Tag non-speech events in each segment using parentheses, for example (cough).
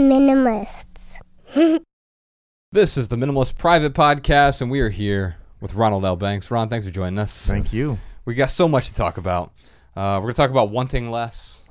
minimalists. (laughs) This is the Minimalist Private Podcast, and we are here with Ronald L. Banks. Ron, thanks for joining us. Thank you. We got so much to talk about. Uh, we're going to talk about wanting less.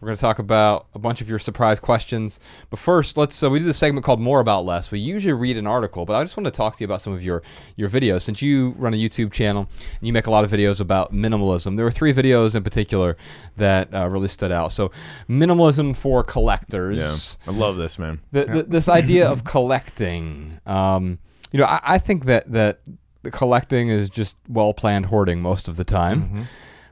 We're going to talk about a bunch of your surprise questions. But first, let's. Uh, we do this segment called More About Less. We usually read an article, but I just want to talk to you about some of your your videos. Since you run a YouTube channel and you make a lot of videos about minimalism, there were three videos in particular that uh, really stood out. So, minimalism for collectors. Yeah, I love this, man. The, the, this idea of collecting. Um, you know, I, I think that that the collecting is just well planned hoarding most of the time. Mm-hmm.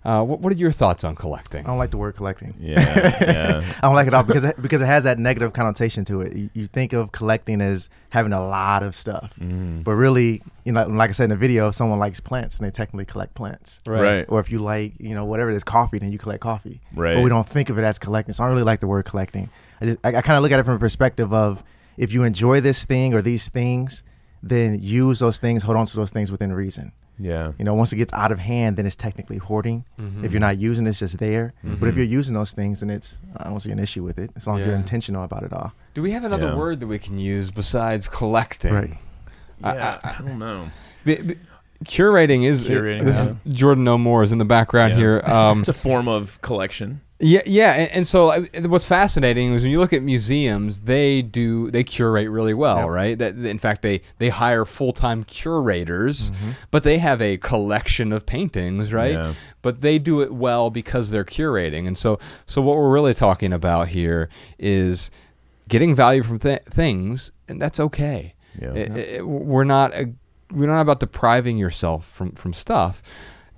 Uh, what, what are your thoughts on collecting? I don't like the word collecting. Yeah, yeah. (laughs) I don't like it all because it, because it has that negative connotation to it. You, you think of collecting as having a lot of stuff, Mm. but really, you know, like I said in the video, if someone likes plants and they technically collect plants. Right. Or if you like, you know, whatever it is, coffee, then you collect coffee. Right. But we don't think of it as collecting. So I don't really like the word collecting. I just I, I kind of look at it from a perspective of if you enjoy this thing or these things, then use those things, hold on to those things within reason. Yeah. You know, once it gets out of hand, then it's technically hoarding. Mm-hmm. If you're not using it, it's just there. But if you're using those things, then it's I don't see an issue with it as long as you're intentional about it all. Do we have another Yeah. word that we can use besides collecting? Right. I- Yeah, I- I, don't know. B- b- curating is Curating, this yeah. is Jordan No More is in the background Yeah. here. (laughs) Um, It's a form of collection. Yeah, yeah, and, and so what's fascinating is when you look at museums, they do they curate really well, Yep. right? That in fact they they hire full time curators, Mm-hmm. but they have a collection of paintings, right? Yeah. But they do it well because they're curating, and so so what we're really talking about here is getting value from th- things, and that's okay. Yeah. It- it- we're not uh, we're not about depriving yourself from from stuff.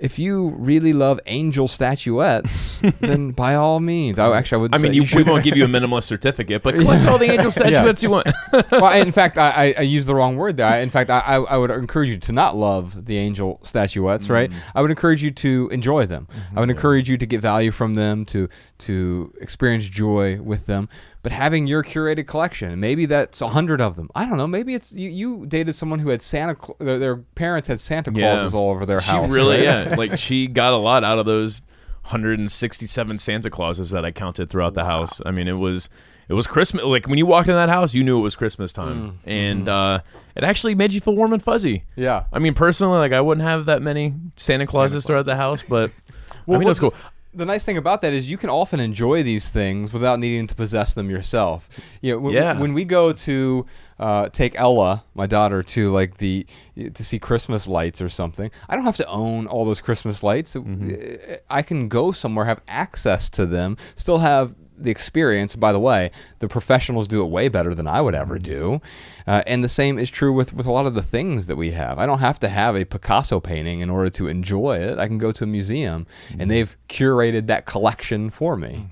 If you really love angel statuettes, (laughs) then by all means, I actually I would. I mean, you, we won't give you a (laughs) minimalist certificate, but collect all the angel (laughs) statuettes you want. well, in fact, I, I, I used the wrong word there. I, in fact, I, I I would encourage you to not love the angel statuettes, mm. right? I would encourage you to enjoy them. I would mm-hmm. encourage you to get value from them, to to experience joy with them. But having your curated collection, maybe that's a hundred of them. I don't know. Maybe it's you, you dated someone who had Santa. Cla- Their, parents had Santa Yeah. All over their house. she house. really, right? yeah, like (laughs) she got a lot out of those 167 Santa Clauses that I counted throughout the house. I mean, it was it was Christmas. Like when you walked in that house, you knew it was Christmas time, and uh, it actually made you feel warm and fuzzy. Yeah. I mean, personally, like I wouldn't have that many Santa Clauses throughout the house, but (laughs) I mean, that's cool. The nice thing about that is you can often enjoy these things without needing to possess them yourself. You know, when, Yeah. when we go to uh, take Ella, my daughter, to like the to see Christmas lights or something, I don't have to own all those Christmas lights. Mm-hmm. I can go somewhere, have access to them, still have the experience. By the way, the professionals do it way better than I would ever Mm-hmm. do, uh, and the same is true with with a lot of the things that we have. I don't have to have a Picasso painting in order to enjoy it. I can go to a museum, Mm-hmm. and they've curated that collection for me.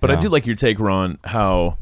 But I do like your take, Ron, how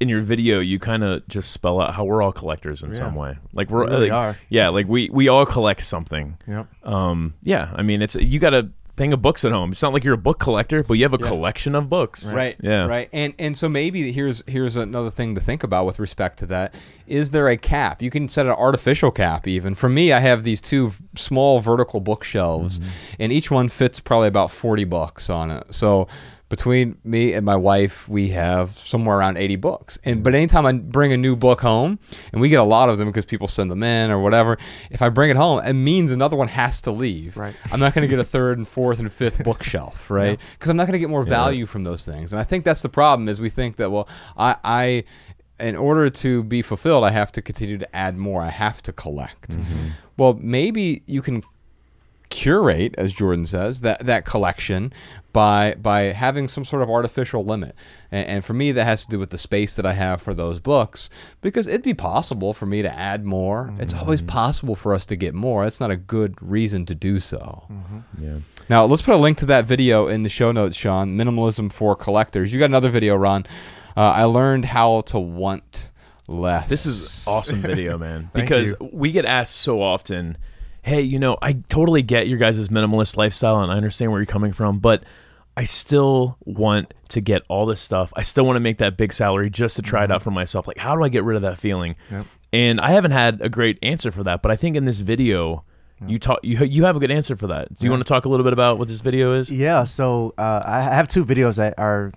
in your video you kind of just spell out how we're all collectors in some way. Like we're We really like, are. Yeah, like we we all collect something. Yep. Um, yeah, I mean, it's you got a thing of books at home. It's not like you're a book collector, but you have a collection of books. Right. Yeah. Right. And and so maybe here's here's another thing to think about with respect to that. Is there a cap? You can set an artificial cap even. For me, I have these two v- small vertical bookshelves, mm-hmm. and each one fits probably about forty books on it. So between me and my wife, we have somewhere around 80 books. And but mm. anytime I bring a new book home, and we get a lot of them because people send them in or whatever, if I bring it home, it means another one has to leave. Right. I'm not going to get a (laughs) third and fourth and fifth bookshelf, right? Because I'm not going to get more value from those things. And I think that's the problem is we think that well, I, I in order to be fulfilled, I have to continue to add more. I have to collect. Mm-hmm. Well, maybe you can curate, as Jordan says, that that collection by by having some sort of artificial limit. And, and for me, that has to do with the space that I have for those books, because it'd be possible for me to add more. It's always possible for us to get more. That's not a good reason to do so. Yeah. Now, let's put a link to that video in the show notes, Sean. Minimalism for collectors. You got another video, Ron. Uh, I learned how to want less. This is awesome video, man. (laughs) Thank because you. we get asked so often, "Hey, you know, I totally get your guys' minimalist lifestyle and I understand where you're coming from, but I still want to get all this stuff. I still want to make that big salary just to try it out for myself. Like, how do I get rid of that feeling?" Yep. And I haven't had a great answer for that, but I think in this video, you talk you you have a good answer for that. Do you want to talk a little bit about what this video is? Yeah, so uh, I have two videos that are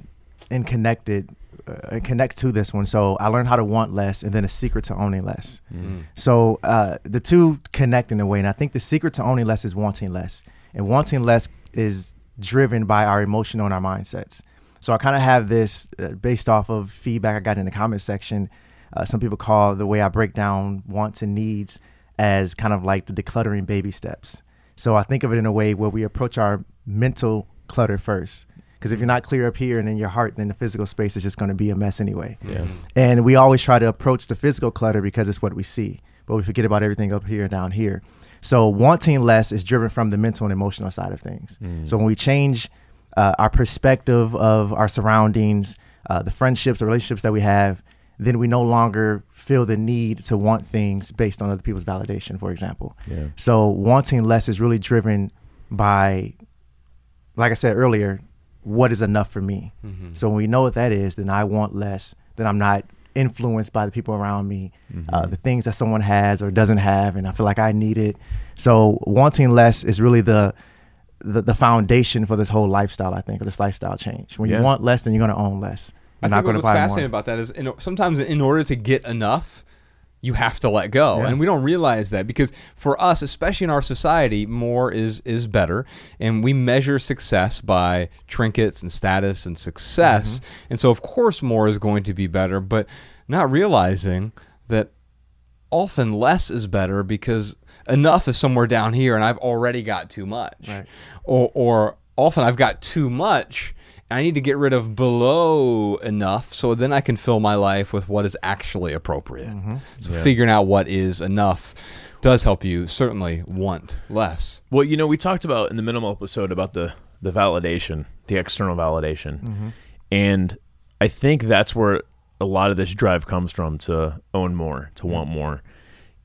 in connected uh, connect to this one. So I learned how to want less, and then a secret to owning less. Mm. So uh, the two connect in a way, and I think the secret to owning less is wanting less, and wanting less is driven by our emotional and our mindsets. So I kind of have this uh, based off of feedback I got in the comment section. Uh, some people call the way I break down wants and needs as kind of like the decluttering baby steps. So I think of it in a way where we approach our mental clutter first. Because if you're not clear up here and in your heart, then the physical space is just going to be a mess anyway. Yeah. And we always try to approach the physical clutter because it's what we see, but we forget about everything up here and down here. So wanting less is driven from the mental and emotional side of things. So when we change uh, our perspective of our surroundings, uh, the friendships, the relationships that we have, then we no longer feel the need to want things based on other people's validation, for example. Yeah. So wanting less is really driven by, like I said earlier, what is enough for me. Mm-hmm. So when we know what that is, then I want less. Then I'm not influenced by the people around me, uh, the things that someone has or doesn't have, and I feel like I need it. So wanting less is really the the, the foundation for this whole lifestyle. I think, or this lifestyle change. When Yeah. you want less, then you're going to own less. I You're not think what's fascinating more. about that is know, sometimes in order to get enough, you have to let go, Yeah. and we don't realize that because for us, especially in our society, more is is better, and we measure success by trinkets and status and success, Mm-hmm. and so of course more is going to be better, but not realizing that often less is better because enough is somewhere down here and I've already got too much. Right. Or or often I've got too much I need to get rid of below enough so then I can fill my life with what is actually appropriate. Mm-hmm. So Yeah. figuring out what is enough does help you certainly want less. Well, you know, we talked about in the minimal episode about the the validation, the external validation, and I think that's where a lot of this drive comes from to own more, to want more,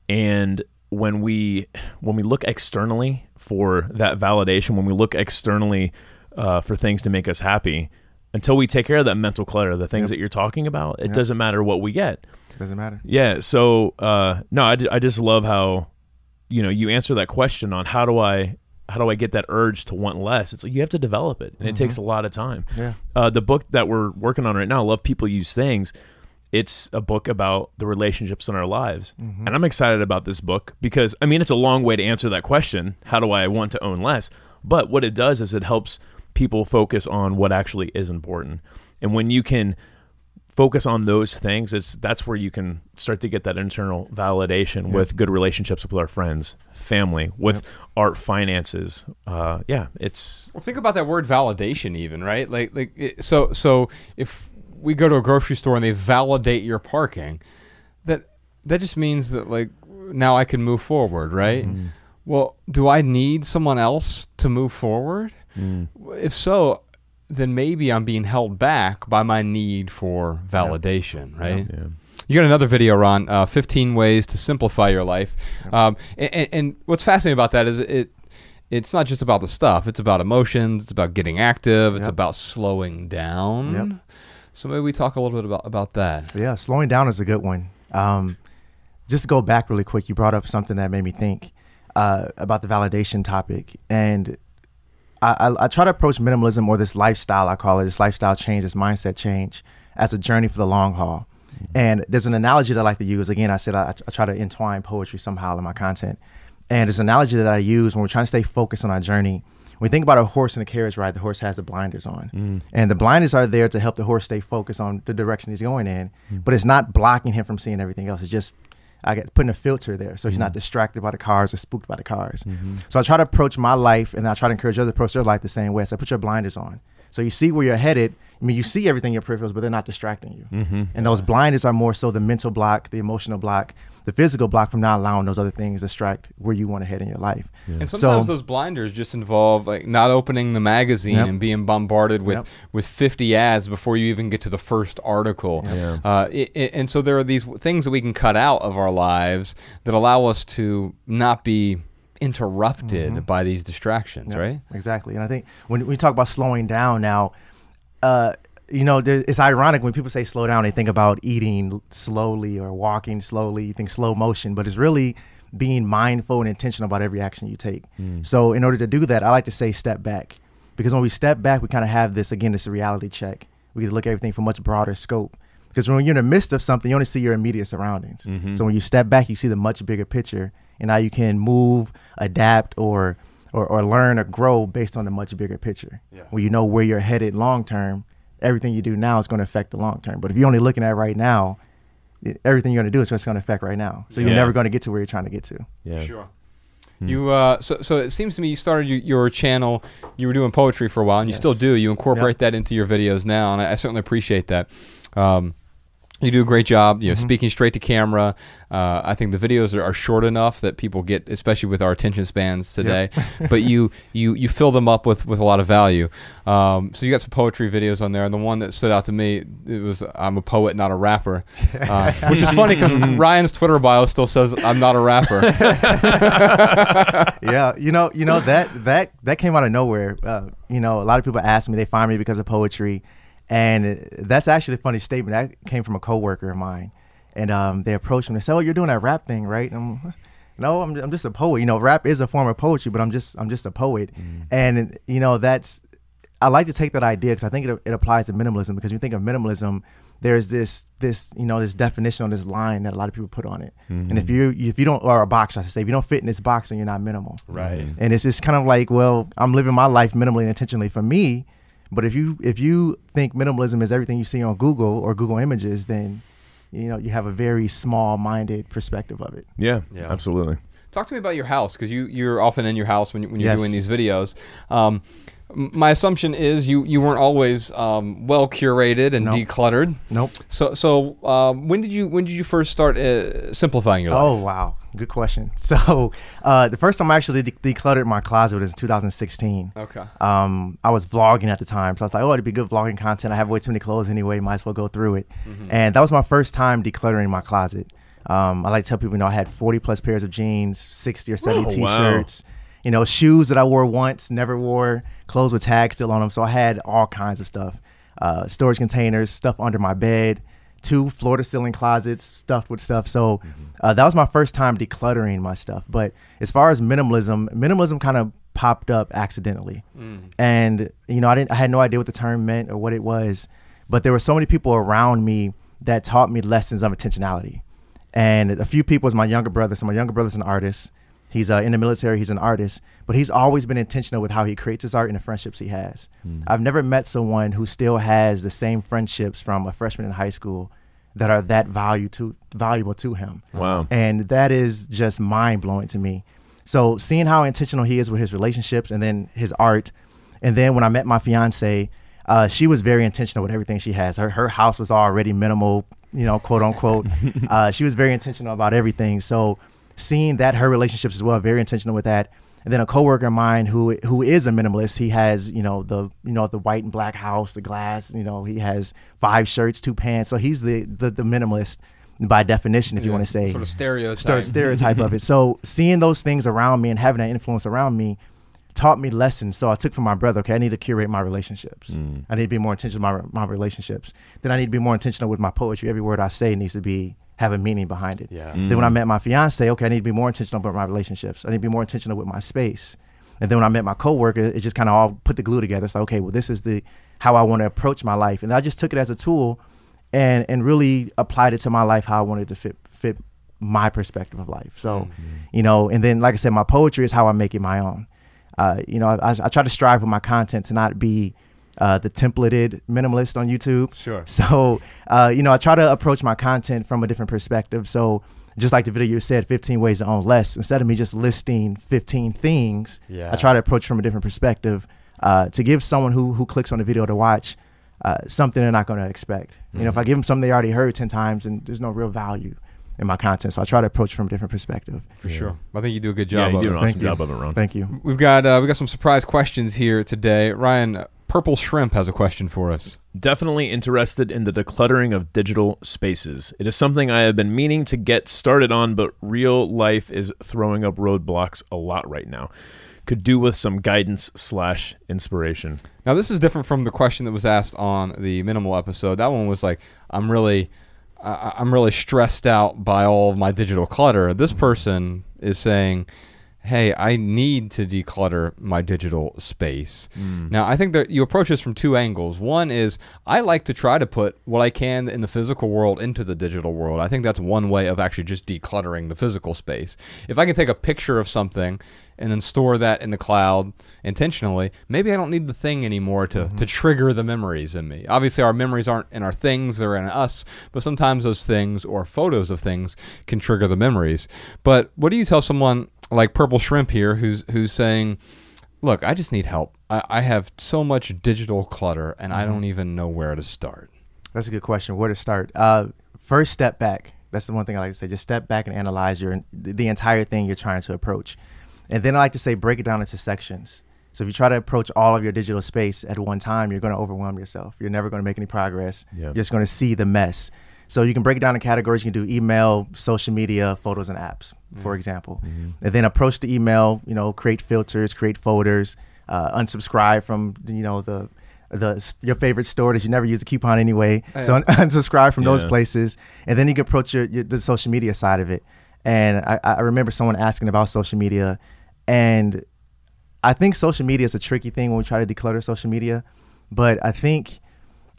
and when we when we look externally for that validation, when we look externally uh, for things to make us happy, until we take care of that mental clutter, the things Yep. that you're talking about, it Yep. doesn't matter what we get. Doesn't matter. Yeah. So uh, no, I, I just love how you know you answer that question on how do I how do I get that urge to want less? It's like you have to develop it, and it takes a lot of time. Yeah. Uh, the book that we're working on right now, "Love People Use Things," it's a book about the relationships in our lives, and I'm excited about this book because I mean it's a long way to answer that question: How do I want to own less? But what it does is it helps people focus on what actually is important, and when you can focus on those things it's that's where you can start to get that internal validation with good relationships with our friends family with our finances uh, yeah it's Well, think about that word validation, even right? Like, like it, so. So if we go to a grocery store and they validate your parking, that that just means that like now I can move forward, right? Well, do I need someone else to move forward? If so, then maybe I'm being held back by my need for validation, right? yeah You got another video, Ron. Uh, 15 ways to simplify your life. Um, and, and, what's fascinating about that is it. It's not just about the stuff. It's about emotions. It's about getting active. It's about slowing down. Yep. So maybe we talk a little bit about about that. Yeah, slowing down is a good one. Um, just to go back really quick, you brought up something that made me think uh, about the validation topic, and I, I, I try to approach minimalism or this lifestyle I call it, this lifestyle change, this mindset change, as a journey for the long haul. Mm-hmm. And there's an analogy that I like to use. Again, I said I, I try to entwine poetry somehow in my content, and there's an analogy that I use when we're trying to stay focused on our journey. When we think about a horse in a carriage ride, the horse has the blinders on. Mm. And the blinders are there to help the horse stay focused on the direction he's going in, mm. but it's not blocking him from seeing everything else. It's just I get putting a filter there so he's not mm-hmm. distracted by the cars or spooked by the cars. Mm-hmm. So I try to approach my life and I try to encourage others to approach their life the same way. So I put your blinders on. So you see where you're headed. I mean, you see everything in your peripherals, but they're not distracting you. And those blinders are more so the mental block, the emotional block, the physical block from not allowing those other things to distract where you want to head in your life. And So- sometimes those blinders just involve like not opening the magazine Yep. and being bombarded with, Yep. with 50 ads before you even get to the first article. Yeah. Uh, i i and so there are these things that we can cut out of our lives that allow us to not be interrupted by these distractions, Yep, right? Exactly. And I think when we talk about slowing down now, uh, you know, there, it's ironic when people say slow down, they think about eating slowly or walking slowly, you think slow motion, but it's really being mindful and intentional about every action you take. So, in order to do that, I like to say step back because when we step back, we kind of have this again, this a reality check. we get to look at everything from much broader scope. Because when you're in the midst of something, you only see your immediate surroundings. Mm-hmm. So when you step back, you see the much bigger picture, and how you can move, adapt, or or, or learn or grow based on the much bigger picture. Yeah. When you know where you're headed long term, everything you do now is going to affect the long term. But if you're only looking at right now, everything you're going to do is just going to affect right now. So you're Yeah. never going to get to where you're trying to get to. Yeah. Sure. You uh, so so it seems to me you started your, your channel. You were doing poetry for a while, and you still do. You incorporate that into your videos now, and I, I certainly appreciate that. Um, you do a great job, you know, speaking straight to camera. Uh, I think the videos are, are short enough that people get, especially with our attention spans today. (laughs) but you you you fill them up with with a lot of value. Um, so you got some poetry videos on there, and the one that stood out to me it was I'm a poet, not a rapper, uh, (laughs) which is funny because Ryan's Twitter bio still says I'm not a rapper. (laughs) yeah, you know, you know that that that came out of nowhere. Uh, you know, a lot of people ask me they find me because of poetry, and that's actually a funny statement. That came from a coworker of mine, and um, they approached me. and said, "Oh, you're doing that rap thing, right?" And I'm, (laughs) no, I'm, I'm just a poet. You know, rap is a form of poetry, but I'm just I'm just a poet, and you know that's I like to take that idea because I think it, it applies to minimalism. Because when you think of minimalism, there's this this you know this definition on this line that a lot of people put on it. And if you if you don't or a box, I should say, if you don't fit in this box, then you're not minimal. Right. And it's just kind of like, well, I'm living my life minimally and intentionally for me. But if you if you think minimalism is everything you see on Google or Google Images, then you know you have a very small minded perspective of it. Yeah. Yeah. Absolutely. Talk to me about your house because you you're often in your house when you, when you're Yes. doing these videos. Um, m- my assumption is you you weren't always um, well curated and Nope. decluttered. Nope. So so um, when did you when did you first start uh, simplifying your life? Oh wow, good question. (laughs) So uh, the first time I actually de- decluttered my closet was in 2016. Okay. Um, I was vlogging at the time, so I was like, "Oh, it'd be good vlogging content. I have way too many clothes anyway. Might as well go through it." And that was my first time decluttering my closet. Um, I like to tell people, you know, I had 40 plus pairs of jeans, 60 or 70 Oh, t-shirts, you know, shoes that I wore once, never wore, clothes with tags still on them. So I had all kinds of stuff, uh, storage containers, stuff under my bed, two floor to ceiling closets stuffed with stuff. So uh, that was my first time decluttering my stuff. But as far as minimalism, minimalism kind of popped up accidentally, and you know, I didn't, I had no idea what the term meant or what it was, but there were so many people around me that taught me lessons of intentionality. And a few people is my younger brother. So my younger brother's an artist. He's uh, in the military. He's an artist, but he's always been intentional with how he creates his art and the friendships he has. I've never met someone who still has the same friendships from a freshman in high school that are that value to valuable to him. Wow. And that is just mind blowing to me. So seeing how intentional he is with his relationships and then his art, and then when I met my fiance, uh, she was very intentional with everything she has. Her her house was already minimal, you know, quote unquote. (laughs) uh, she was very intentional about everything. So seeing that her relationships as well, very intentional with that. And then a coworker of mine who who is a minimalist, he has you know the you know the white and black house, the glass. You know he has five shirts, two pants. So he's the the, the minimalist by definition, if you want to say sort of stereotype. stere- stereotype of it. (laughs) So seeing those things around me and having that influence around me taught me lessons. So I took from my brother, okay, I need to curate my relationships. Mm. I need to be more intentional with my, my relationships. Then I need to be more intentional with my poetry. Every word I say needs to be have a meaning behind it. Yeah. Then when I met my fiance, okay, I need to be more intentional about my relationships. I need to be more intentional with my space. And then when I met my coworker, it just kind of all put the glue together. It's like, okay, well, this is the how I want to approach my life. And I just took it as a tool and and really applied it to my life how I wanted to fit fit my perspective of life. So, you know, and then like I said, my poetry is how I make it my own. Uh, you know, I, I try to strive with my content to not be uh, the templated minimalist on YouTube. Sure. So, uh, you know, I try to approach my content from a different perspective. So, just like the video you said, 15 ways to own less, instead of me just listing 15 things, Yeah. I try to approach from a different perspective uh, to give someone who, who clicks on the video to watch uh, something they're not going to expect. You know, if I give them something they already heard 10 times and there's no real value in my content. So I try to approach from a different perspective. For sure. I think you do a good Yeah, job. you of do it. an Thank awesome you. job of it, Ron. Thank you. We've got uh, we got some surprise questions here today. Ryan, Purple Shrimp has a question for us. Definitely interested in the decluttering of digital spaces. It is something I have been meaning to get started on, but real life is throwing up roadblocks a lot right now. Could do with some guidance slash inspiration. Now this is different from the question that was asked on the minimal episode. That one was like, I'm really, I'm really stressed out by all of my digital clutter. This person is saying, hey, I need to declutter my digital space. Hmm. Now, I think that you approach this from two angles. One is I like to try to put what I can in the physical world into the digital world. I think that's one way of actually just decluttering the physical space. If I can take a picture of something and then store that in the cloud intentionally, maybe I don't need the thing anymore to, to mm-hmm. trigger the memories in me. Obviously, our memories aren't in our things, they're in us, but sometimes those things or photos of things can trigger the memories. But what do you tell someone like Purple Shrimp here who's, who's saying, Look, I just need help. I, I have so much digital clutter and I don't even know where to start. That's a good question. Where to start? Uh, first, step back. That's the one thing I like to say. Just step back and analyze your the entire thing you're trying to approach, and then I like to say break it down into sections. So if you try to approach all of your digital space at one time, you're going to overwhelm yourself. You're never going to make any progress. Yeah. You're just going to see the mess. So you can break it down in categories. You can do email, social media, photos, and apps, for example. And then approach the email. You know, create filters, create folders, uh, unsubscribe from you know the the your favorite store that you never use a coupon anyway. So un- (laughs) unsubscribe from those places, and then you can approach your, your the social media side of it. And I, I remember someone asking about social media, and I think social media is a tricky thing when we try to declutter social media. But I think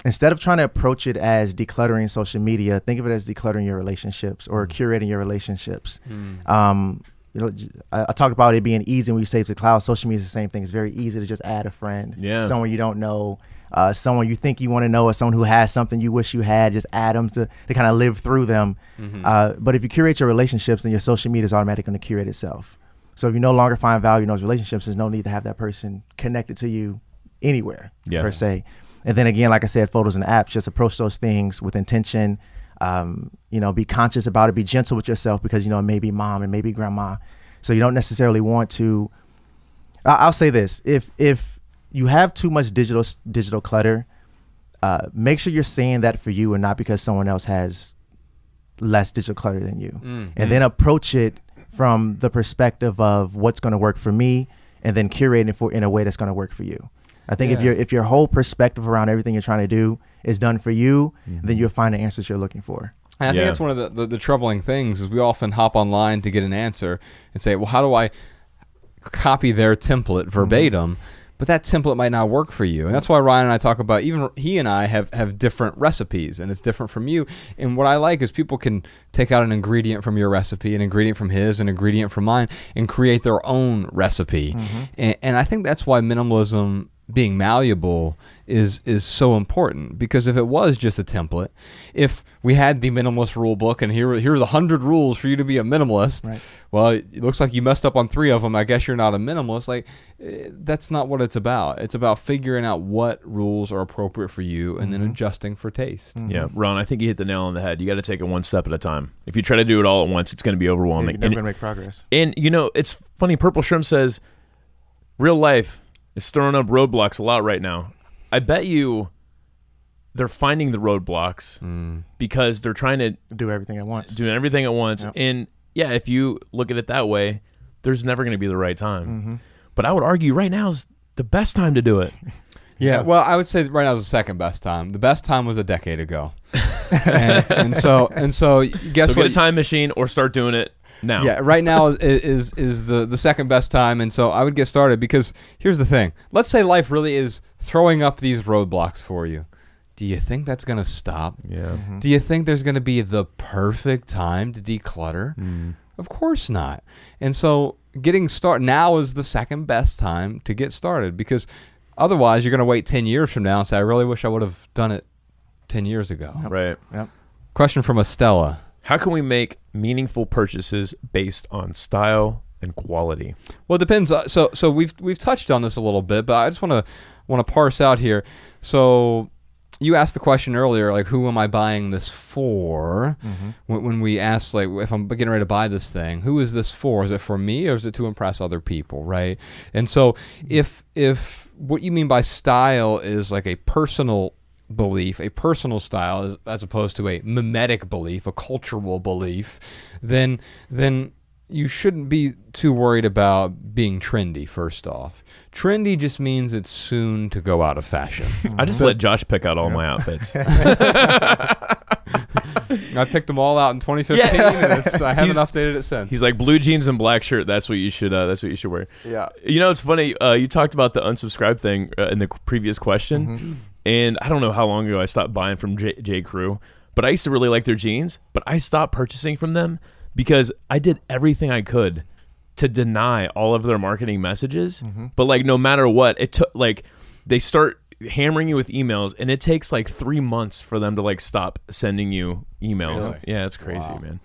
instead of trying to approach it as decluttering social media, think of it as decluttering your relationships or curating your relationships. Um, you know, I, I talked about it being easy when you save to the cloud. Social media is the same thing. It's very easy to just add a friend, Yeah. someone you don't know, uh, someone you think you want to know, or someone who has something you wish you had. Just add them to, to kind of live through them. Uh, but if you curate your relationships, then your social media is automatically going to curate itself. So if you no longer find value in those relationships, there's no need to have that person connected to you anywhere Yeah. per se. And then again, like I said, photos and apps, just approach those things with intention. Um, you know, be conscious about it. Be gentle with yourself because you know it may be mom and maybe grandma. So you don't necessarily want to. I- I'll say this: if if you have too much digital digital clutter, uh, make sure you're saying that for you and not because someone else has less digital clutter than you. And then approach it from the perspective of what's going to work for me, and then curate it for in a way that's going to work for you. I think if your if your whole perspective around everything you're trying to do is done for you, mm-hmm. then you'll find the answers you're looking for. And I Yeah. think that's one of the, the, the troubling things is we often hop online to get an answer and say, well, how do I copy their template mm-hmm. verbatim? But that template might not work for you. And that's why Ryan and I talk about even he and I have, have different recipes and it's different from you. And what I like is people can take out an ingredient from your recipe, an ingredient from his, an ingredient from mine, and create their own recipe. Mm-hmm. And, and I think that's why minimalism being malleable is is so important because if it was just a template, if we had the minimalist rule book and here here are the hundred rules for you to be a minimalist, Right. well, it looks like you messed up on three of them. I guess you're not a minimalist. Like eh, that's not what it's about. It's about figuring out what rules are appropriate for you and then adjusting for taste. Yeah, Ron, I think you hit the nail on the head. You got to take it one step at a time. If you try to do it all at once, it's going to be overwhelming. You're never going to make progress. And you know, it's funny. Purple Shrimp says, "Real life is throwing up roadblocks a lot right now." I bet you they're finding the roadblocks because they're trying to Do everything at once. do everything at once. Yep. And yeah, if you look at it that way, there's never going to be the right time. Mm-hmm. But I would argue right now is the best time to do it. (laughs) Yeah, well, I would say right now is the second best time. The best time was a decade ago, (laughs) and, and so and so. Guess so what? get a time machine or start doing it now. Yeah, right now is, is is the the second best time, and so I would get started because here's the thing. Let's say life really is throwing up these roadblocks for you. Do you think that's gonna stop? Yeah. Mm-hmm. Do you think there's gonna be the perfect time to declutter? Mm. Of course not. And so getting start now is the second best time to get started because otherwise you're gonna wait ten years from now and say, I really wish I would have done it ten years ago. Right. Yep. Question from Estella. How can we make meaningful purchases based on style and quality? Well, it depends. Uh, So, so we've we've touched on this a little bit, but I just want to want to parse out here. So, you asked the question earlier, like, who am I buying this for? When, when we asked, like, if I'm getting ready to buy this thing, who is this for? Is it for me or is it to impress other people, right? And so, if if what you mean by style is like a personal belief, a personal style, as, as opposed to a mimetic belief, a cultural belief, then then you shouldn't be too worried about being trendy. First off, trendy just means it's soon to go out of fashion. (laughs) I just let Josh pick out all my outfits. (laughs) I picked them all out in 2015, and it's, I haven't He's- updated it since. He's like blue jeans and black shirt. That's what you should. Uh, that's what you should wear. yeah. You know, it's funny. Uh, you talked about the unsubscribe thing uh, in the previous question, Mm-hmm. And I don't know how long ago I stopped buying from J, J. Crew, but I used to really like their jeans. But I stopped purchasing from them because I did everything I could to deny all of their marketing messages. Mm-hmm. But like, no matter what, it took like they start hammering you with emails, and it takes like three months for them to like stop sending you emails. Really? Yeah, it's crazy, Wow. man.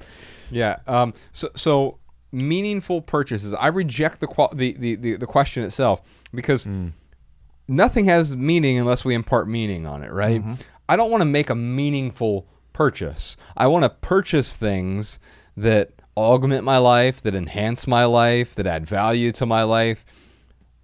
Yeah. Um, so, so meaningful purchases. I reject the, qual- the, the, the, the question itself because nothing has meaning unless we impart meaning on it, right? Mm-hmm. I don't want to make a meaningful purchase. I want to purchase things that augment my life, that enhance my life, that add value to my life.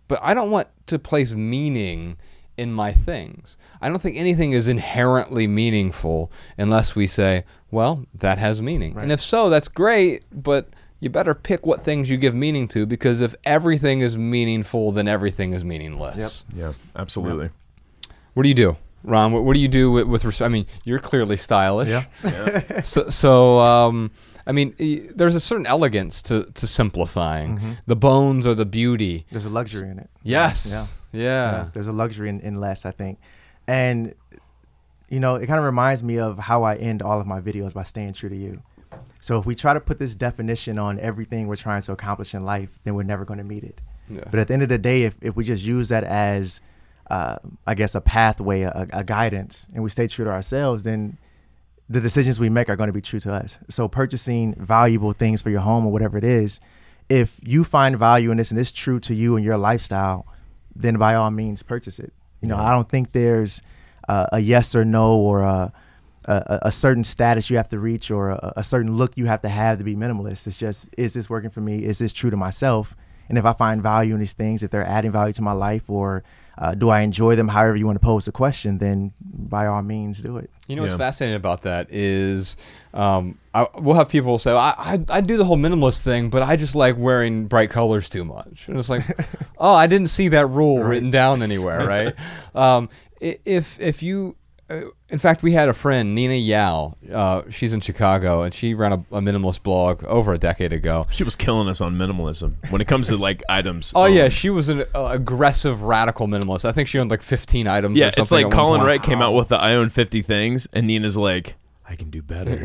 But I don't want to place meaning in my things. I don't think anything is inherently meaningful unless we say, well, that has meaning. And if so, that's great, but you better pick what things you give meaning to because if everything is meaningful, then everything is meaningless. Yeah, absolutely. What do you do? Ron, what, what do you do with, with respect? I mean, you're clearly stylish. Yeah. (laughs) So, so um, I mean, there's a certain elegance to, to simplifying. The bones are the beauty. There's a luxury in it. Yes. Yeah. Yeah. Yeah, there's a luxury in, in less, I think. And, you know, it kind of reminds me of how I end all of my videos by staying true to you. So if we try to put this definition on everything we're trying to accomplish in life, then we're never going to meet it. Yeah. But at the end of the day, if, if we just use that as, uh, I guess, a pathway, a, a guidance, and we stay true to ourselves, then the decisions we make are going to be true to us. So purchasing valuable things for your home or whatever it is, if you find value in this and it's true to you and your lifestyle, then by all means purchase it. You know, I don't think there's uh, a yes or no or a, a, a certain status you have to reach or a, a certain look you have to have to be minimalist. It's just, is this working for me? Is this true to myself? And if I find value in these things, if they're adding value to my life or uh, do I enjoy them, however you want to pose the question, then by all means do it. You know what's fascinating about that is um, I, we'll have people say, I, I, I do the whole minimalist thing, but I just like wearing bright colors too much. And it's like, (laughs) oh, I didn't see that rule written down anywhere, right? (laughs) um, if, if you, in fact, we had a friend, Nina Yau. Uh, she's in Chicago, and she ran a, a minimalist blog over a decade ago. She was killing us on minimalism when it comes to like (laughs) items. Oh um, yeah, she was an uh, aggressive radical minimalist. I think she owned like 15 items. or yeah. It's like Colin. Wright came out with the I own fifty things, and Nina's like, I can do better.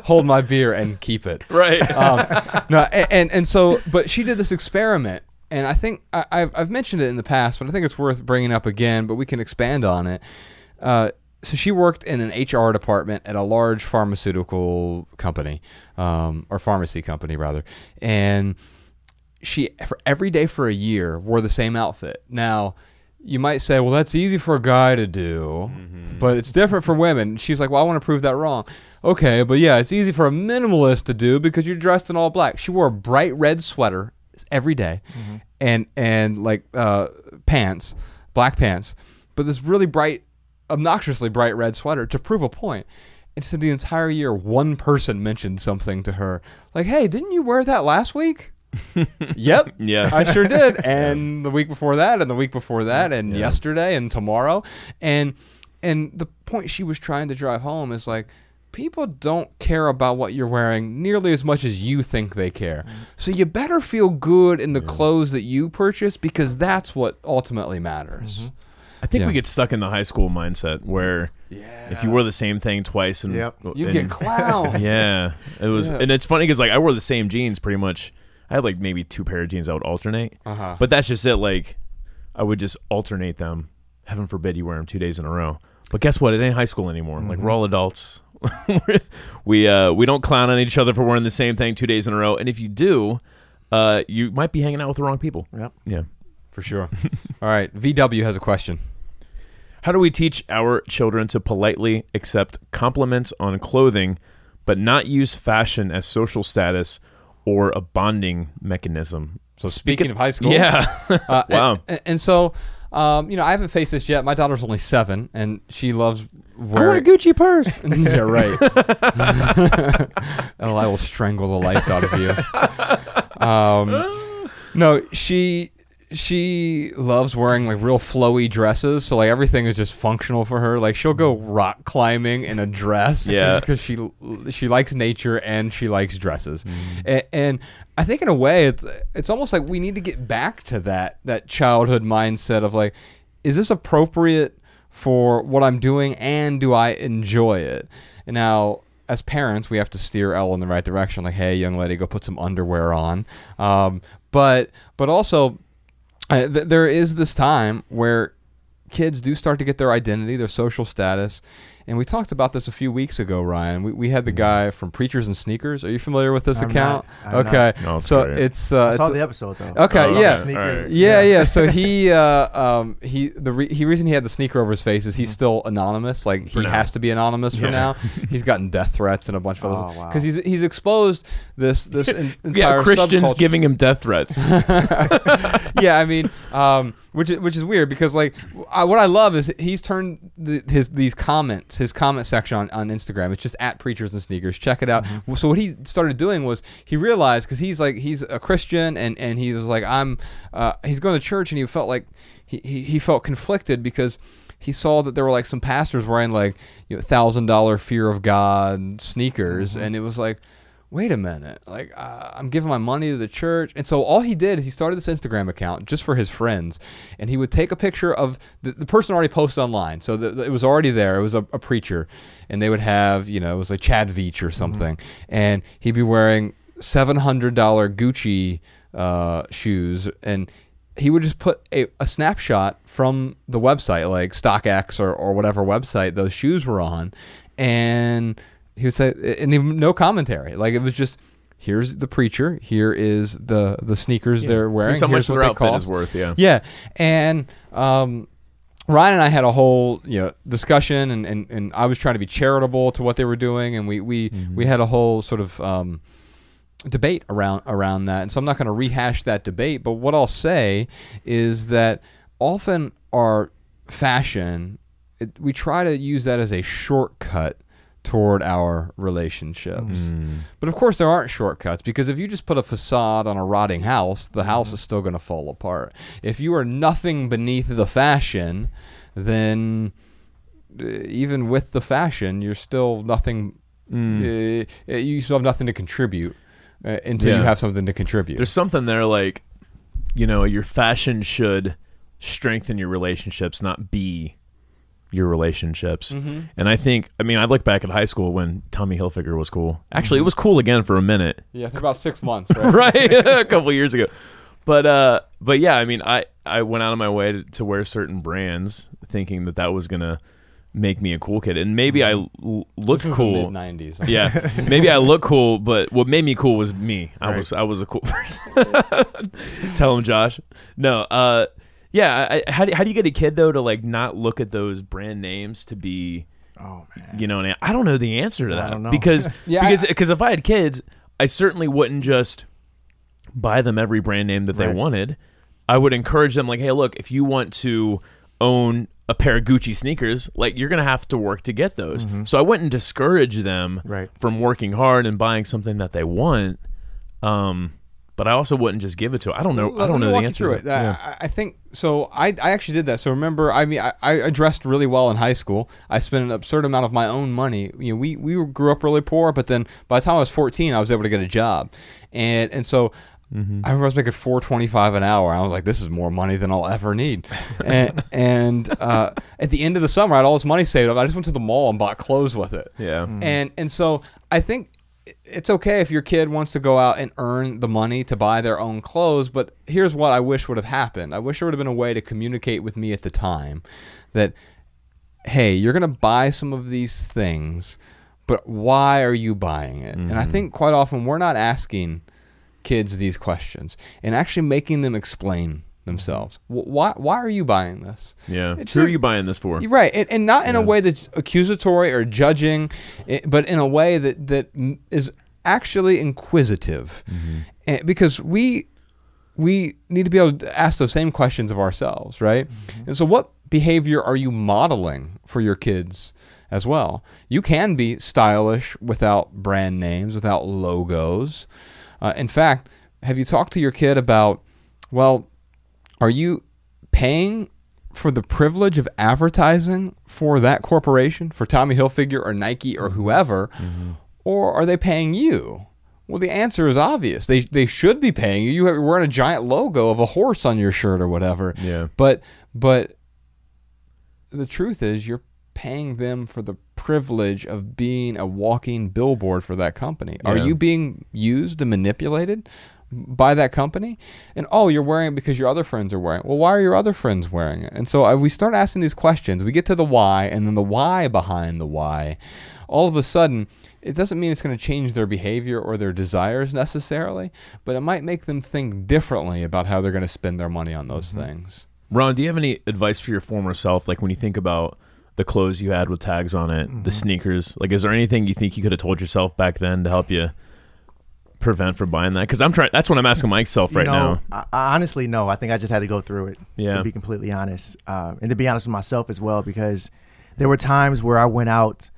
(laughs) Hold my beer and keep it. right. um, no, a- and and so, but she did this experiment, and I think I, I've I've mentioned it in the past, but I think it's worth bringing up again. But we can expand on it. Uh, so she worked in an HR department at a large pharmaceutical company, um, or pharmacy company rather, and she for every day for a year wore the same outfit. Now, you might say, well, that's easy for a guy to do, but it's different for women. She's like, well, I want to prove that wrong. Okay, but yeah, it's easy for a minimalist to do because you're dressed in all black. She wore a bright red sweater every day and and like uh, pants, black pants, but this really bright, obnoxiously bright red sweater to prove a point. And so the entire year, one person mentioned something to her, like, "Hey, didn't you wear that last week?" (laughs) yep. Yeah. I sure did. (laughs) And the week before that, and the week before that, and Yeah. yesterday, and tomorrow, and and the point she was trying to drive home is like, people don't care about what you're wearing nearly as much as you think they care. Mm. So you better feel good in the clothes that you purchase because that's what ultimately matters. Mm-hmm. I think Yeah. we get stuck in the high school mindset where if you wore the same thing twice and Yep. You and- get clown. (laughs) yeah, it was, Yeah. and it's funny because like I wore the same jeans pretty much. I had like maybe two pair of jeans I would alternate, Uh-huh. but that's just it. Like I would just alternate them. Heaven forbid you wear them two days in a row. But guess what? It ain't high school anymore. Like mm-hmm. we're all adults. (laughs) we uh we don't clown on each other for wearing the same thing two days in a row. And if you do, uh you might be hanging out with the wrong people. Yep. Yeah. For sure. (laughs) All right. VW has a question. How do we teach our children to politely accept compliments on clothing, but not use fashion as social status or a bonding mechanism? So speaking of high school, (laughs) Yeah. Uh, wow. And, and so, um, you know, I haven't faced this yet. My daughter's only seven, and she loves I want a. Gucci purse. (laughs) yeah, right. (laughs) (laughs) oh, I will strangle the life out of you. Um, no, she she loves wearing like real flowy dresses, so like everything is just functional for her. Like she'll go rock climbing in a dress, Yeah. because she she likes nature and she likes dresses, and, and I think in a way it's it's almost like we need to get back to that that childhood mindset of like, is this appropriate for what I'm doing and do I enjoy it? And now as parents, we have to steer Elle in the right direction. Like, hey, young lady, go put some underwear on. Um, but but also, th- there is this time where kids do start to get their identity, their social status. And we talked about this a few weeks ago, Ryan. We, we had the guy from Preachers and Sneakers. Are you familiar with this I'm account? not. I'm okay, not. No, it's so great. it's uh, I saw it's- the episode though. Okay, I saw the yeah. yeah, yeah. So he, uh, um, he, the re- he reason he had the sneaker over his face is Mm-hmm. he's still anonymous. Like he now. has to be anonymous for now. (laughs) He's gotten death threats and a bunch of Oh, others wow. because he's he's exposed this this en- (laughs) entire yeah, Christians subculture. giving him death threats. (laughs) yeah, I mean, um, which is, which is weird because like I, what I love is he's turned the, his these comments, his comment section on, on Instagram. It's just at preachers and sneakers. Check it out. Mm-hmm. So what he started doing was he realized because he's like he's a Christian and and he was like I'm uh, he's going to church and he felt like he, he, he felt conflicted because he saw that there were like some pastors wearing like you know thousand dollar fear of God sneakers Mm-hmm. and it was like wait a minute like uh, i'm giving my money to the church. And so all he did is he started this instagram account just for his friends and he would take a picture of the, the person already posted online. So the, the- it was already there. It was a, a preacher and they would have you know it was like chad veach or something. And he'd be wearing $700 gucci uh, shoes and he would just put a, a snapshot from the website like stockx or, or whatever website those shoes were on. And he would say and he, no commentary. Like it was just here's the preacher. Here is the the sneakers they're wearing. Here's how much here's their outfit cost. is worth. Yeah. yeah. And um Ryan and I had a whole you know discussion and, and, and I was trying to be charitable to what they were doing. And we we, we had a whole sort of um, debate around around that. And so I'm not going to rehash that debate. But what I'll say is that often our fashion it, we try to use that as a shortcut toward our relationships. But of course there aren't shortcuts because if you just put a facade on a rotting house the house is still going to fall apart. If you are nothing beneath the fashion then uh, even with the fashion you're still nothing uh, you still have nothing to contribute uh, until you have something to contribute. There's something there like, you know, your fashion should strengthen your relationships, not be your relationships. Mm-hmm. And I think, I mean, I look back at high school when Tommy Hilfiger was cool. Actually, it was cool again for a minute, yeah for about six months (laughs) right right? (laughs) a couple years ago. But uh, but yeah, I mean, I I went out of my way to, to wear certain brands, thinking that that was gonna make me a cool kid, and maybe I l- Mm-hmm. Is cool. 90s (laughs) Yeah, maybe I look cool, but what made me cool was me. I Right. was I was a cool person. Tell him, Josh. No, uh, yeah. I, how do how do you get a kid though to like not look at those brand names to be, Oh man. you know? And I don't know the answer to that don't know. because (laughs) Yeah, because I- because if I had kids, I certainly wouldn't just buy them every brand name that they Right. wanted. I would encourage them like, hey, look, if you want to own a pair of Gucci sneakers, like you're gonna have to work to get those. So I wouldn't discourage them Mm-hmm. Right. from working hard and buying something that they want. Um, but I also wouldn't just give it to. I don't know. I don't know the answer. through to it. Yeah. I, I think so. I, I actually did that. So remember, I mean, I, I dressed really well in high school. I spent an absurd amount of my own money. You know, we we grew up really poor, but then by the time I was 14, I was able to get a job, and and so. Mm-hmm. I remember I was making four twenty five an hour. I was like, "This is more money than I'll ever need." (laughs) and and uh, at the end of the summer, I had all this money saved up. I just went to the mall and bought clothes with it. Yeah. And and so I think it's okay if your kid wants to go out and earn the money to buy their own clothes, but here's what I wish would have happened. I wish there would have been a way to communicate with me at the time that hey, you're going to buy some of these things, but why are you buying it? And I mm-hmm. think quite often we're not asking kids these questions and actually making them explain themselves. Why why are you buying this? Yeah. It's Who are you buying this for? Right, and, and not in a way that's accusatory or judging, but in a way that that is actually inquisitive, and, because we we need to be able to ask those same questions of ourselves, right? And so, what behavior are you modeling for your kids as well? You can be stylish without brand names, without logos. Uh, in fact, have you talked to your kid about, well, are you paying for the privilege of advertising for that corporation, for Tommy Hilfiger or Nike or mm-hmm. whoever, mm-hmm. or are they paying you? Well, the answer is obvious. They they should be paying you. You have, wearing a giant logo of a horse on your shirt or whatever. Yeah. But but the truth is you're paying them for the privilege of being a walking billboard for that company. Are you being used and manipulated by that company? And oh, you're wearing it because your other friends are wearing it. Well, why are your other friends wearing it? And so uh, we start asking these questions. We get to the why and then the why behind the why. All of a sudden, it doesn't mean it's going to change their behavior or their desires necessarily, but it might make them think differently about how they're going to spend their money on those things. Ron, do you have any advice for your former self? Like when you think about the clothes you had with tags on it, Mm-hmm. the sneakers, like is there anything you think you could have told yourself back then to help you prevent from buying that? Because I'm trying. That's what I'm asking myself You right know, now. I, I honestly no. I think I just had to go through it. Yeah. To be completely honest, um, and to be honest with myself as well, because there were times where I went out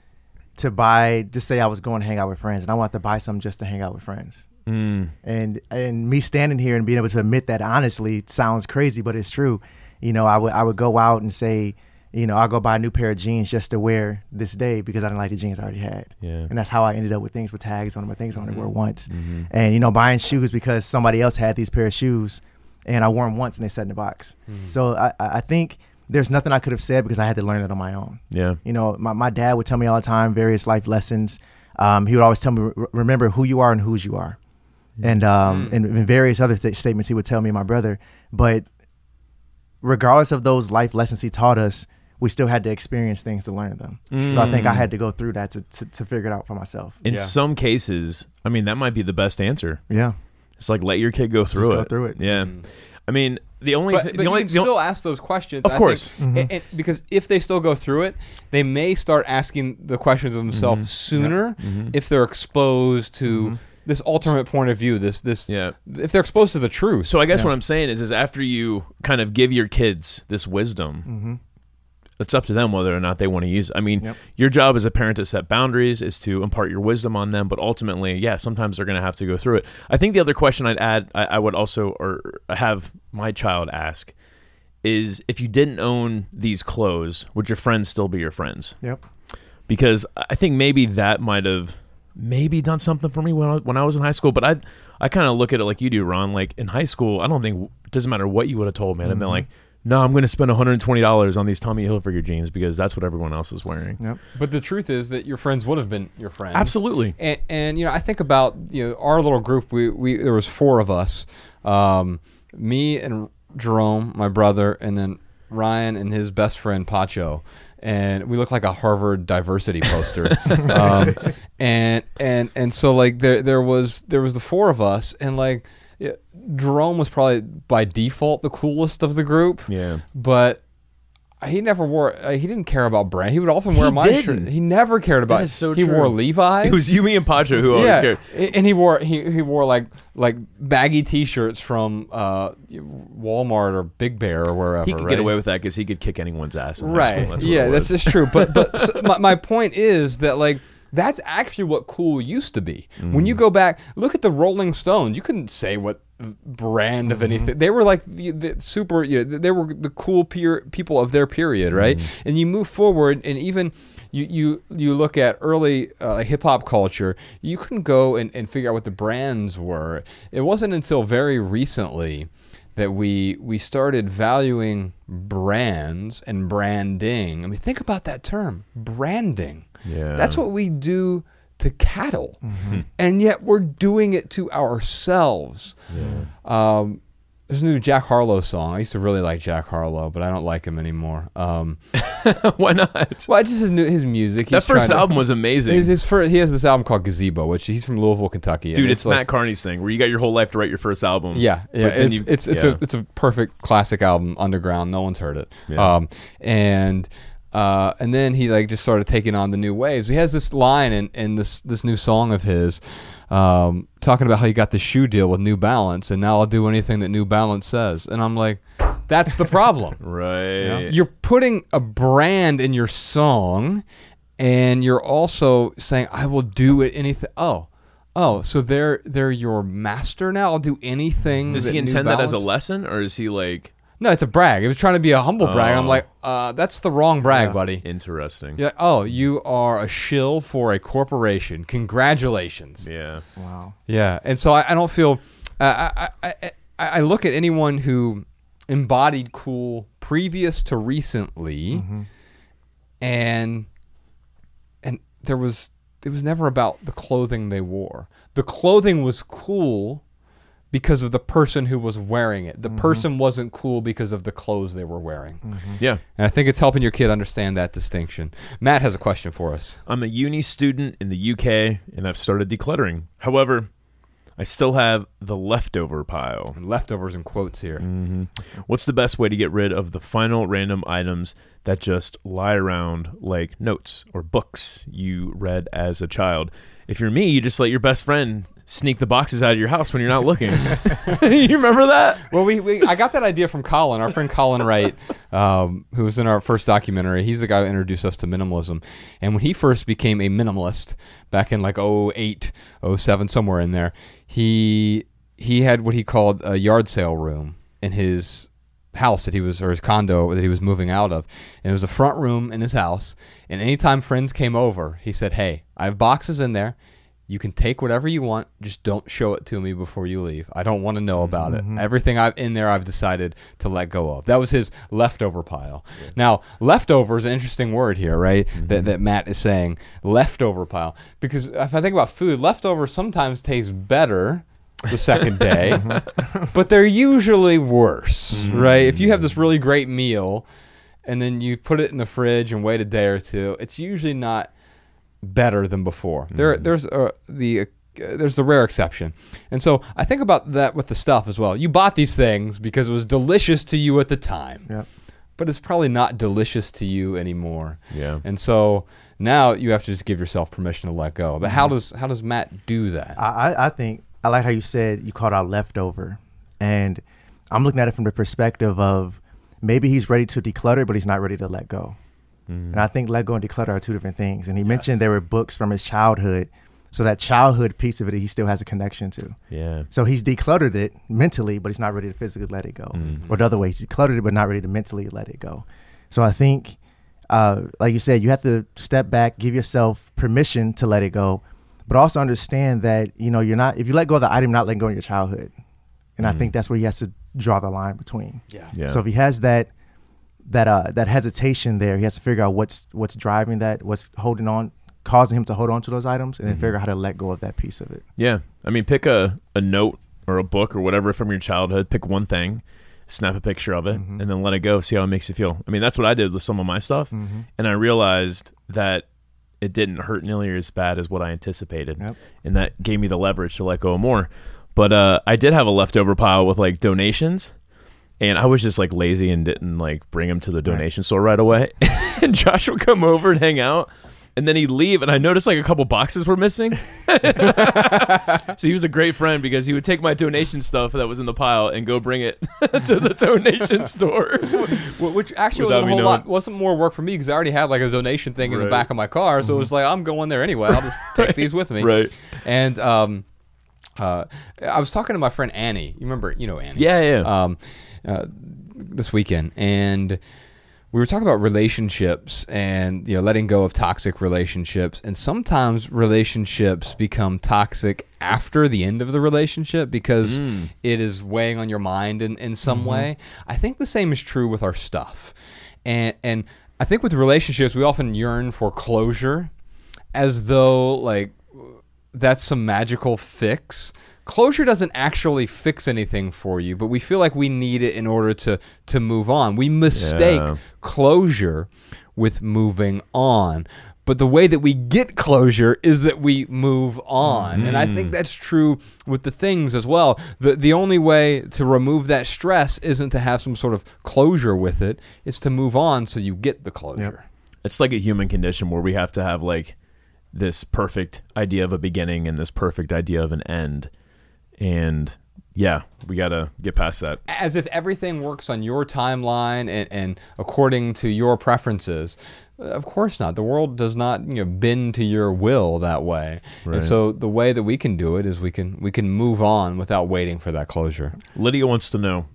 to buy. Just say I was going to hang out with friends, and I wanted to buy something just to hang out with friends. Mm, And and me standing here and being able to admit that honestly sounds crazy, but it's true. You know, I would I would go out and say, you know, I'll go buy a new pair of jeans just to wear this day because I didn't like the jeans I already had. Yeah. And that's how I ended up with things with tags on them, or things I only wore once. Mm-hmm. And you know, buying shoes because somebody else had these pair of shoes, and I wore them once and they sat in the box. So I I I think there's nothing I could have said because I had to learn it on my own. yeah. You know, my, my dad would tell me all the time various life lessons. Um, he would always tell me, remember who you are and whose you are. And, um, and, and various other th- statements he would tell me and my brother. But regardless of those life lessons he taught us, we still had to experience things to learn them. So I think I had to go through that to, to, to figure it out for myself. In Yeah. some cases, I mean, that might be the best answer. Yeah. It's like let your kid go through Just it. go through it. Yeah. I mean, the only But, thi- but the you only can the only- still ask those questions. Of I course. think, and- and- because if they still go through it, they may start asking the questions of themselves Mm-hmm. sooner if they're exposed to this alternate point of view. This this Yeah. if they're exposed to the truth. So I guess Yeah. what I'm saying is, is after you kind of give your kids this wisdom, Mm-hmm. It's up to them whether or not they want to use. it. I mean, Yep. your job as a parent to set boundaries is to impart your wisdom on them, but ultimately, yeah, sometimes they're going to have to go through it. I think the other question I'd add, I, I would also or have my child ask, is if you didn't own these clothes, would your friends still be your friends? Yep. because I think maybe that might have maybe done something for me when I, when I was in high school. But I I kind of look at it like you do, Ron. Like in high school, I don't think it doesn't matter what you would have told me. I'd have been mm-hmm. like, no, I'm going to spend 120 dollars on these Tommy Hilfiger jeans because that's what everyone else is wearing. Yep. But the truth is that your friends would have been your friends. Absolutely. And, and you know, I think about you know our little group. We we there was four of us, um, me and Jerome, my brother, and then Ryan and his best friend Pacho. And we look like a Harvard diversity poster, (laughs) um, and and and so like there there was there was the four of us, and like Jerome was probably by default the coolest of the group, Yeah. but he never wore. Uh, he didn't care about brand. He would often wear He my didn't. shirt. He never cared about. That is so he true. wore Levi's. It was you, me, and Pacho who always yeah, cared. and he wore he, he wore like like baggy T-shirts from uh, Walmart or Big Bear or wherever. He could right? get away with that because he could kick anyone's ass. In right. That's yeah, that's just true. But but (laughs) so my, my point is that like that's actually what cool used to be. When Mm. you go back, look at the Rolling Stones. You couldn't say what brand Mm-hmm. of anything. They were like the, the super. You know, they were the cool peer, people of their period, right? Mm-hmm. And you move forward, and even. You, you you look at early uh, hip hop culture, you couldn't go and, and figure out what the brands were. It wasn't until very recently that we we started valuing brands and branding. I mean, think about that term, branding. Yeah. That's what we do to cattle, and yet we're doing it to ourselves. Um, there's a new Jack Harlow song. I used to really like Jack Harlow, but I don't like him anymore. Um, (laughs) Why not? well, just his new his music. That He's trying first to- album was amazing. His, his first, he has this album called Gazebo, which he's from Louisville, Kentucky. Dude, it's, like- Matt Carney's thing where you got your whole life to write your first album. Yeah, yeah, it's you- it's it's yeah. a it's a perfect classic album, underground. No one's heard it. Yeah. Um, and uh, and then he like just started taking on the new waves. He has this line in in this this new song of his, um, talking about how he got the shoe deal with New Balance, and now I'll do anything that New Balance says. And I'm like, that's the problem. (laughs) Right. You're putting a brand in your song, and you're also saying, "I will do it anything." Oh, oh, so they're they're your master now. I'll do anything. Does he intend that as a lesson, or is he like? No, it's a brag. It was trying to be a humble brag. I'm Oh. like, uh, that's the wrong brag, Yeah. buddy. Interesting. You're like, oh, you are a shill for a corporation. Congratulations. Yeah. Wow. Yeah, and so I, I don't feel. Uh, I, I, I I look at anyone who embodied cool previous to recently, Mm-hmm. and and there was it was never about the clothing they wore. The clothing was cool because of the person who was wearing it. The Mm-hmm. person wasn't cool because of the clothes they were wearing. Yeah. And I think it's helping your kid understand that distinction. Matt has a question for us. I'm a uni student in the UK and I've started decluttering. However, I still have the leftover pile. Leftovers in quotes here. Mm. What's the best way to get rid of the final random items that just lie around like notes or books you read as a child? If you're me, you just let your best friend sneak the boxes out of your house when you're not looking. (laughs) you remember that? Well, we, we I got that idea from Colin, our friend Colin Wright, um, who was in our first documentary. He's the guy who introduced us to minimalism. And when he first became a minimalist back in like 08, 07, somewhere in there, he he had what he called a yard sale room in his house that he was or his condo that he was moving out of. And it was a front room in his house. And anytime friends came over, he said, "Hey, I have boxes in there." You can take whatever you want, just don't show it to me before you leave. I don't want to know about it. Mm-hmm. Everything I've in there, I've decided to let go of. That was his leftover pile. Now, leftover is an interesting word here, right? That, mm-hmm. that Matt is saying leftover pile because if I think about food, leftover sometimes taste better the second day, (laughs) mm-hmm. but they're usually worse, right? If you have this really great meal and then you put it in the fridge and wait a day or two, it's usually not better than before. There, there's uh, the uh, there's the rare exception, and so I think about that with the stuff as well. You bought these things because it was delicious to you at the time, Yep. but it's probably not delicious to you anymore. Yeah. And so now you have to just give yourself permission to let go. But how does how does Matt do that? I, I, I think I like how you said you called out leftover, and I'm looking at it from the perspective of maybe he's ready to declutter, but he's not ready to let go. Mm-hmm. And I think let go and declutter are two different things. And he mentioned there were books from his childhood, so that childhood piece of it he still has a connection to. Yeah. So he's decluttered it mentally, but he's not ready to physically let it go. Or the other way, he's decluttered it, but not ready to mentally let it go. So I think, uh, like you said, you have to step back, give yourself permission to let it go, but also understand that you know you're not. If you let go of the item, not letting go of your childhood, and I think that's where he has to draw the line between. yeah. Yeah. So if he has that that uh that hesitation there, he has to figure out what's what's driving that, what's holding on, causing him to hold on to those items, and then figure out how to let go of that piece of it. Yeah. I mean, pick a, a note or a book or whatever from your childhood. Pick one thing, snap a picture of it, Mm-hmm. and then let it go. See how it makes you feel. I mean, that's what I did with some of my stuff. Mm-hmm. And I realized that it didn't hurt nearly as bad as what I anticipated. Yep. And that gave me the leverage to let go of more. But uh, I did have a leftover pile with like donations. And I was just like lazy and didn't like bring him to the donation store right away. (laughs) and Josh would come over and hang out. And then he'd leave, and I noticed like a couple boxes were missing. (laughs) so he was a great friend because he would take my donation stuff that was in the pile and go bring it (laughs) to the donation store. Which actually wasn't a whole lot, wasn't more work for me because I already had like a donation thing in the back of my car, so it was like I'm going there anyway. I'll just take these with me. Right. And um, uh, I was talking to my friend Annie. You remember, you know Annie? Yeah, yeah. Um, uh, this weekend, and we were talking about relationships and you know letting go of toxic relationships, and sometimes relationships become toxic after the end of the relationship because it is weighing on your mind in, in some way. I think the same is true with our stuff, and and I think with relationships we often yearn for closure, as though like that's some magical fix. Closure doesn't actually fix anything for you, but we feel like we need it in order to to move on. We mistake Yeah. closure with moving on. But the way that we get closure is that we move on. And I think mm. that's true with the things as well. The the only way to remove that stress isn't to have some sort of closure with it. It's to move on so you get the closure. it's like a human condition where we have to have like this perfect idea of a beginning and this perfect idea of an end. And yeah, we got to get past that. as if everything works on your timeline and, and according to your preferences. Of course not. The world does not you know, bend to your will that way. Right. And so the way that we can do it is we can we can move on without waiting for that closure. Lydia wants to know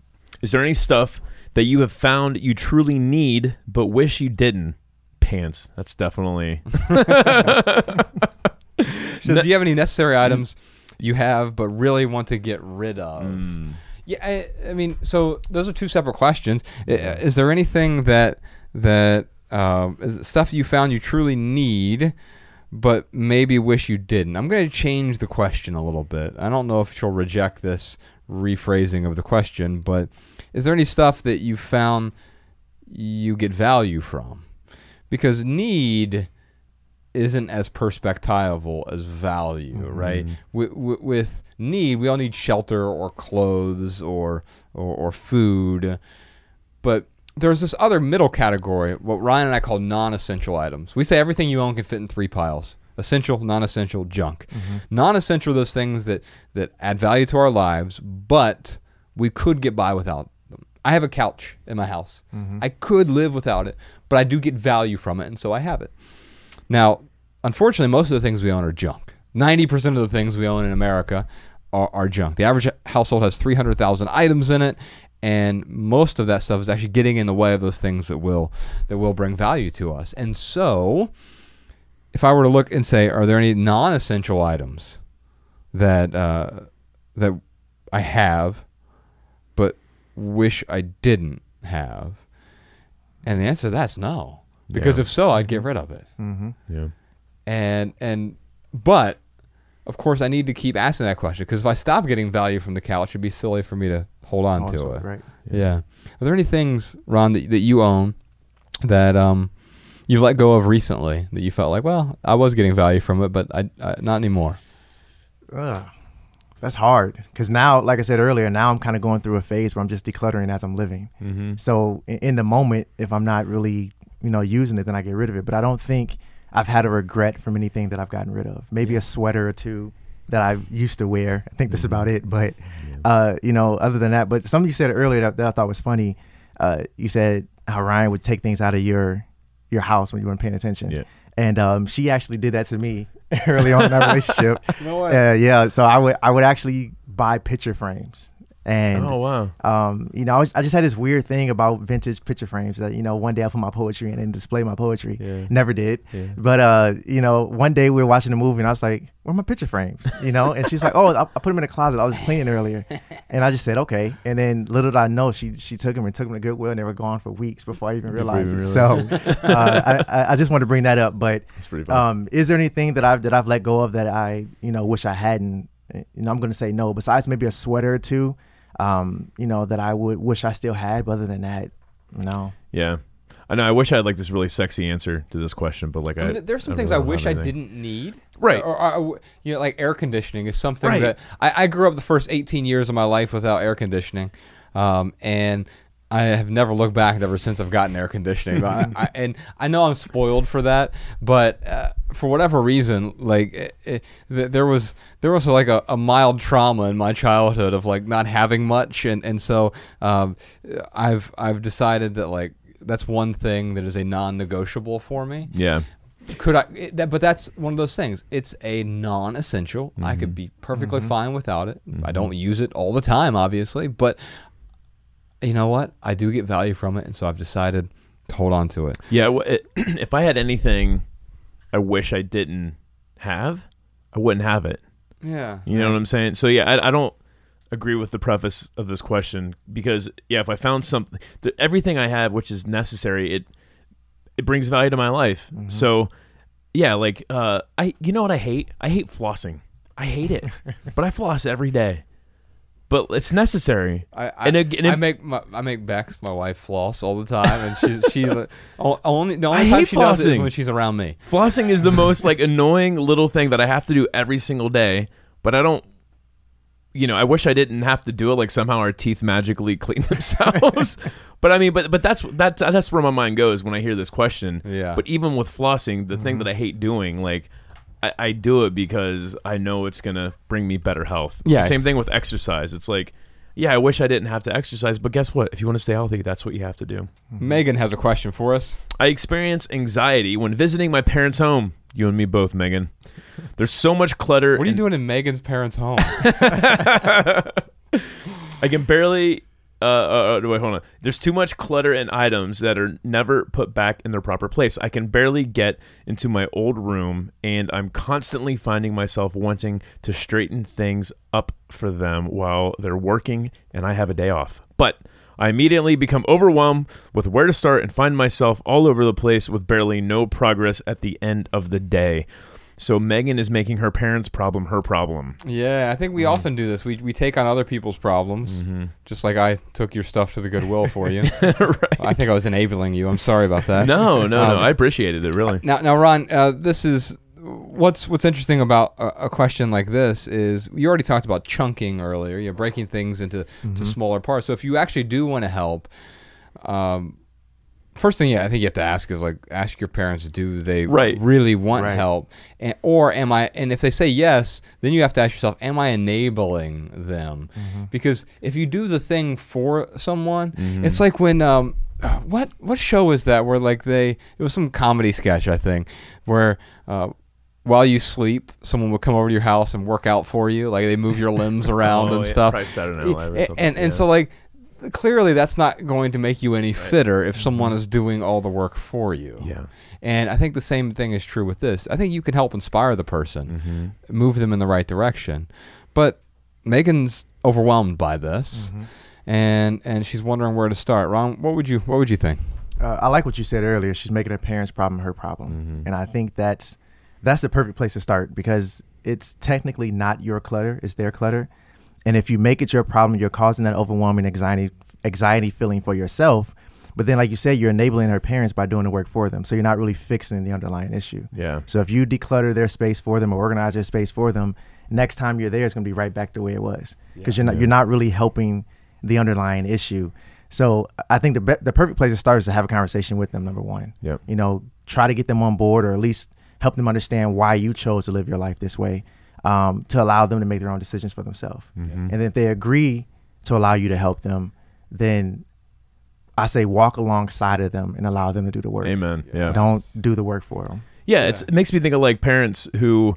Is there any stuff that you have found you truly need but wish you didn't. Pants. That's definitely. (laughs) She says, do you have any necessary (laughs) items you have but really want to get rid of? Mm. Yeah, I, I mean, so those are two separate questions. Is, there anything that that um, is stuff you found you truly need, but maybe wish you didn't? I'm going to change the question a little bit. I don't know if she'll reject this rephrasing of the question, but is there any stuff that you found you get value from? Because need isn't as perspectival as value, mm-hmm. right? With, with, with need, we all need shelter or clothes or, or or food, but there's this other middle category, what Ryan and I call non-essential items. We say everything you own can fit in three piles: essential, non-essential, junk. Mm-hmm. Non-essential are those things that that add value to our lives, but we could get by without them. I have a couch in my house. Mm-hmm. I could live without it, but I do get value from it, and so I have it. Now, unfortunately, most of the things we own are junk. 90% of the things we own in America are, are junk. The average household has 300,000 items in it, and most of that stuff is actually getting in the way of those things that will that will bring value to us. And so, if I were to look and say, are there any non-essential items that uh, that I have, but wish I didn't have? And the answer to that's no. Because Yeah. if so, I'd get rid of it Mm-hmm. Yeah. and and but of course I need to keep asking that question because if I stop getting value from the couch, it'd be silly for me to hold on to it. Right. Yeah. Are there any things, Ron, that, that you own that um you've let go of recently that you felt like, well, I was getting value from it, but I, I not anymore. Ugh. That's hard because now, like I said earlier, now I'm kind of going through a phase where I'm just decluttering as I'm living. Mm-hmm. So in, in the moment, if I'm not really, you know, using it, then I get rid of it. But I don't think I've had a regret from anything that I've gotten rid of. Maybe a sweater or two that I used to wear. I think that's about it. But uh, you know, other than that, but something you said earlier that, that I thought was funny. Uh, you said how Ryan would take things out of your your house when you weren't paying attention. Yeah. And um, she actually did that to me (laughs) early on in our (laughs) relationship. No Uh, yeah, so I would I would actually buy picture frames, and Oh wow. um, you know, I, was, I just had this weird thing about vintage picture frames that, you know, one day I put my poetry in and display my poetry. Yeah. Never did. Yeah. But, uh, you know, one day we were watching a movie and I was like, where are my picture frames? You know? And she's like, oh, I, I put them in the closet. I was cleaning earlier. And I just said, okay. And then little did I know, she she took them and took them to Goodwill and they were gone for weeks before I even realized it. even So uh, I, I- just wanted to bring that up. But That's pretty funny. um, is there anything that I've that I've let go of that I you know wish I hadn't? You know, I'm going to say no. Besides maybe a sweater or two, um, you know, that I would wish I still had. But other than that, no. yeah. I know. I wish I had like this really sexy answer to this question, but like I, I mean, there's some I things really I wish I didn't need. Right. Or, or, or, you know, like air conditioning is something Right. that I, I grew up the first 18 years of my life without air conditioning, um, and I have never looked back ever since I've gotten air conditioning. But I, (laughs) I, and I know I'm spoiled for that, but uh, for whatever reason, like it, it, there was there was like a, a mild trauma in my childhood of like not having much, and and so um, I've I've decided that like that's one thing that is a non-negotiable for me Yeah. could I? It, that, but that's one of those things. It's a non-essential. I could be perfectly fine without it. I don't use it all the time, obviously, but you know what? I do get value from it, and so I've decided to hold on to it. Yeah. It, (clears throat) if I had anything, I wish I didn't have, I wouldn't have it. Yeah. You know what I'm saying? So yeah, I, I don't agree with the preface of this question because yeah, if I found something, everything I have which is necessary, it it brings value to my life. So yeah, like uh, I you know what I hate? I hate flossing. I hate it, (laughs) but I floss every day. But it's necessary. I, I, And it- and it- I make my, I make Bex my wife floss all the time, and she she (laughs) only the I only time hate she does it is when she's around me. Flossing is the most like annoying little thing that I have to do every single day, but I don't you know, I wish I didn't have to do it like somehow our teeth magically (laughs) clean themselves. (laughs) but I mean, but but that's that's that's where my mind goes when I hear this question. Yeah. But even with flossing, the thing mm-hmm. that I hate doing, like I, I do it because I know it's gonna bring me better health. It's Yeah. the same thing with exercise. It's like, yeah, I wish I didn't have to exercise, but guess what? If you want to stay healthy, that's what you have to do. Mm-hmm. Megan has a question for us. I experience anxiety when visiting my parents' home. You and me both, Megan. (laughs) There's so much clutter. What are you doing in Megan's parents' home? (laughs) I can barely Uh, uh, uh, wait, hold on. There's too much clutter and items that are never put back in their proper place. I can barely get into my old room, and I'm constantly finding myself wanting to straighten things up for them while they're working and I have a day off. But I immediately become overwhelmed with where to start and find myself all over the place with barely no progress at the end of the day. So Megan is making her parents' problem her problem. Yeah, I think we often do this. We we take on other people's problems, just like I took your stuff to the Goodwill for you. (laughs) right. I think I was enabling you. I'm sorry about that. No, no, no. Um, I appreciated it really. Now, now, Ron, uh, this is what's what's interesting about a, a question like this is you already talked about chunking earlier. You're breaking things into to smaller parts. So if you actually do want to help, um, first thing, yeah, I think you have to ask is like ask your parents, do they Right. really want Right. help, and, or am I? And if they say yes, then you have to ask yourself, am I enabling them? Because if you do the thing for someone, it's like when um, uh, what what show is that where like they it was some comedy sketch I think where uh, while you sleep someone would come over to your house and work out for you like they move your limbs (laughs) around Oh, and yeah, stuff probably Saturday Night Live or and, something, and, and yeah. so like clearly that's not going to make you any fitter if someone is doing all the work for you Mm-hmm. Yeah. and I think the same thing is true with this I think you can help inspire the person Mm-hmm. move them in the right direction but Megan's overwhelmed by this Mm-hmm. and and she's wondering where to start Ron what would you what would you think uh, I like what you said earlier. She's making her parents' problem her problem, Mm-hmm. and I think that's that's the perfect place to start because it's technically not your clutter; it's their clutter. And if you make it your problem, you're causing that overwhelming anxiety anxiety feeling for yourself. But then, like you said, you're enabling her parents by doing the work for them. So you're not really fixing the underlying issue. Yeah. So if you declutter their space for them or organize their space for them, next time you're there, it's going to be right back the way it was because you're not you're not really helping the underlying issue. So I think the be- the perfect place to start is to have a conversation with them. Number one, Yep. you know, try to get them on board or at least help them understand why you chose to live your life this way, um, to allow them to make their own decisions for themselves. And then if they agree to allow you to help them, then I say walk alongside of them and allow them to do the work. Amen. Yeah. Don't do the work for them. Yeah, It's, it makes me think of like parents who,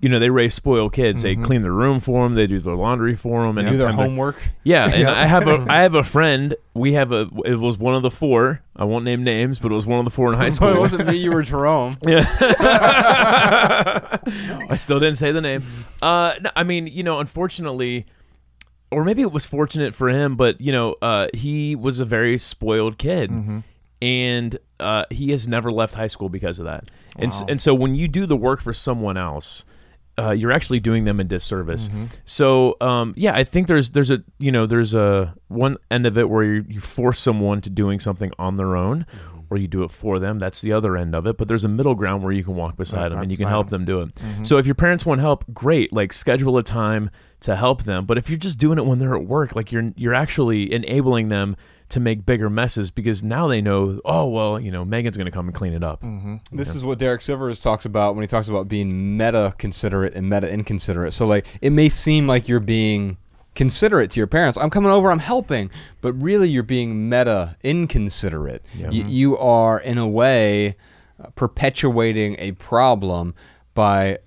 you know, they raise spoiled kids. They clean their room for them. They do their laundry for them, and do their homework Yeah, and. I have a (laughs) I have a friend. We have a. It was one of the four. I won't name names, but it was one of the four in high (laughs) school. it wasn't me you were Jerome (laughs) Yeah. I still didn't say the name. Uh, no, I mean, you know, unfortunately, or maybe it was fortunate for him, but you know, uh, he was a very spoiled kid, and uh, he has never left high school because of that. And s- and so when you do the work for someone else. Uh, you're actually doing them a disservice. So um, yeah, I think there's there's a you know there's a one end of it where you, you force someone to doing something on their own, or you do it for them. That's the other end of it. But there's a middle ground where you can walk beside Right, them right and you can help them. them do it. So if your parents want help, great. Like schedule a time to help them. But if you're just doing it when they're at work, like you're you're actually enabling them to make bigger messes because now they know. Oh well, you know Megan's going to come and clean it up. This is what Derek Sivers talks about when he talks about being meta considerate and meta inconsiderate. So like it may seem like you're being considerate to your parents. I'm coming over, I'm helping, but really you're being meta inconsiderate. Yeah. Y- you are in a way uh, perpetuating a problem by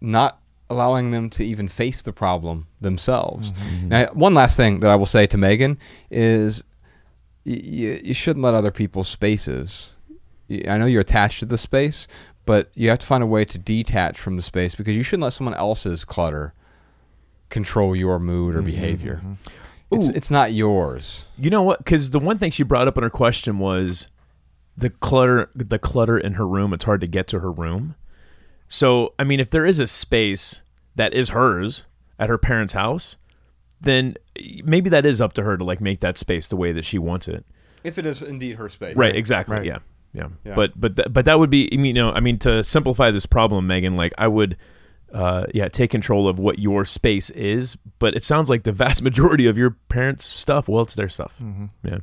not allowing them to even face the problem themselves. Mm-hmm. Mm-hmm. Now, one last thing that I will say to Megan is y- y- you shouldn't let other people's spaces. I know you're attached to the space, but you have to find a way to detach from the space because you shouldn't let someone else's clutter control your mood or mm-hmm. behavior. It's it's not yours. You know what? Because the one thing she brought up in her question was the clutter. The clutter in her room. It's hard to get to her room. So I mean, if there is a space that is hers at her parents' house, then maybe that is up to her to like make that space the way that she wants it. If it is indeed her space. Right. Exactly. Right. Yeah. yeah. Yeah. But but th- but that would be. I mean, you know. I mean, to simplify this problem, Megan, like I would. Uh, yeah, take control of what your space is, but it sounds like the vast (laughs) majority of your parents' stuff. Well, it's their stuff. Yeah.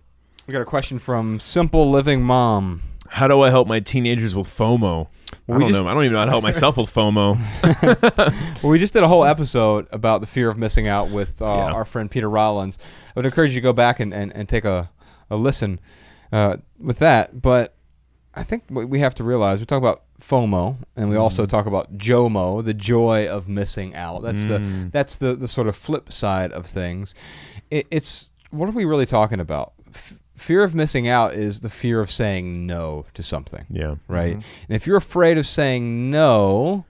We got a question from Simple Living Mom. How do I help my teenagers with FOMO? I we don't just- know. I don't even know how to help myself with FOMO. (laughs) (laughs) Well, we just did a whole episode about the fear of missing out with uh, Yeah. our friend Peter Rollins. I would encourage you to go back and, and, and take a, a listen uh, with that. But I think what we have to realize we talk about FOMO and we also talk about JOMO, the joy of missing out. That's the that's the, the sort of flip side of things. It, it's what are we really talking about? F- fear of missing out is the fear of saying no to something, Yeah. right? And if you're afraid of saying no,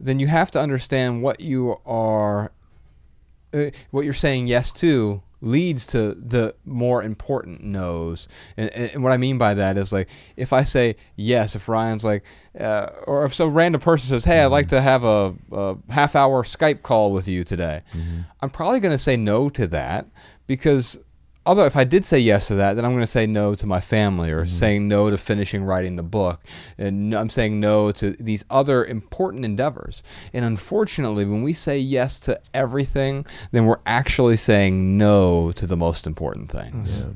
then you have to understand what you are, uh, what you're saying yes to leads to the more important no's. And, and what I mean by that is like if I say yes, if Ryan's like, uh, or if some random person says, "Hey, I'd like to have a, a half hour Skype call with you today," I'm probably going to say no to that because. Although if I did say yes to that, then I'm going to say no to my family, or saying no to finishing writing the book, and I'm saying no to these other important endeavors. And unfortunately, when we say yes to everything, then we're actually saying no to the most important things.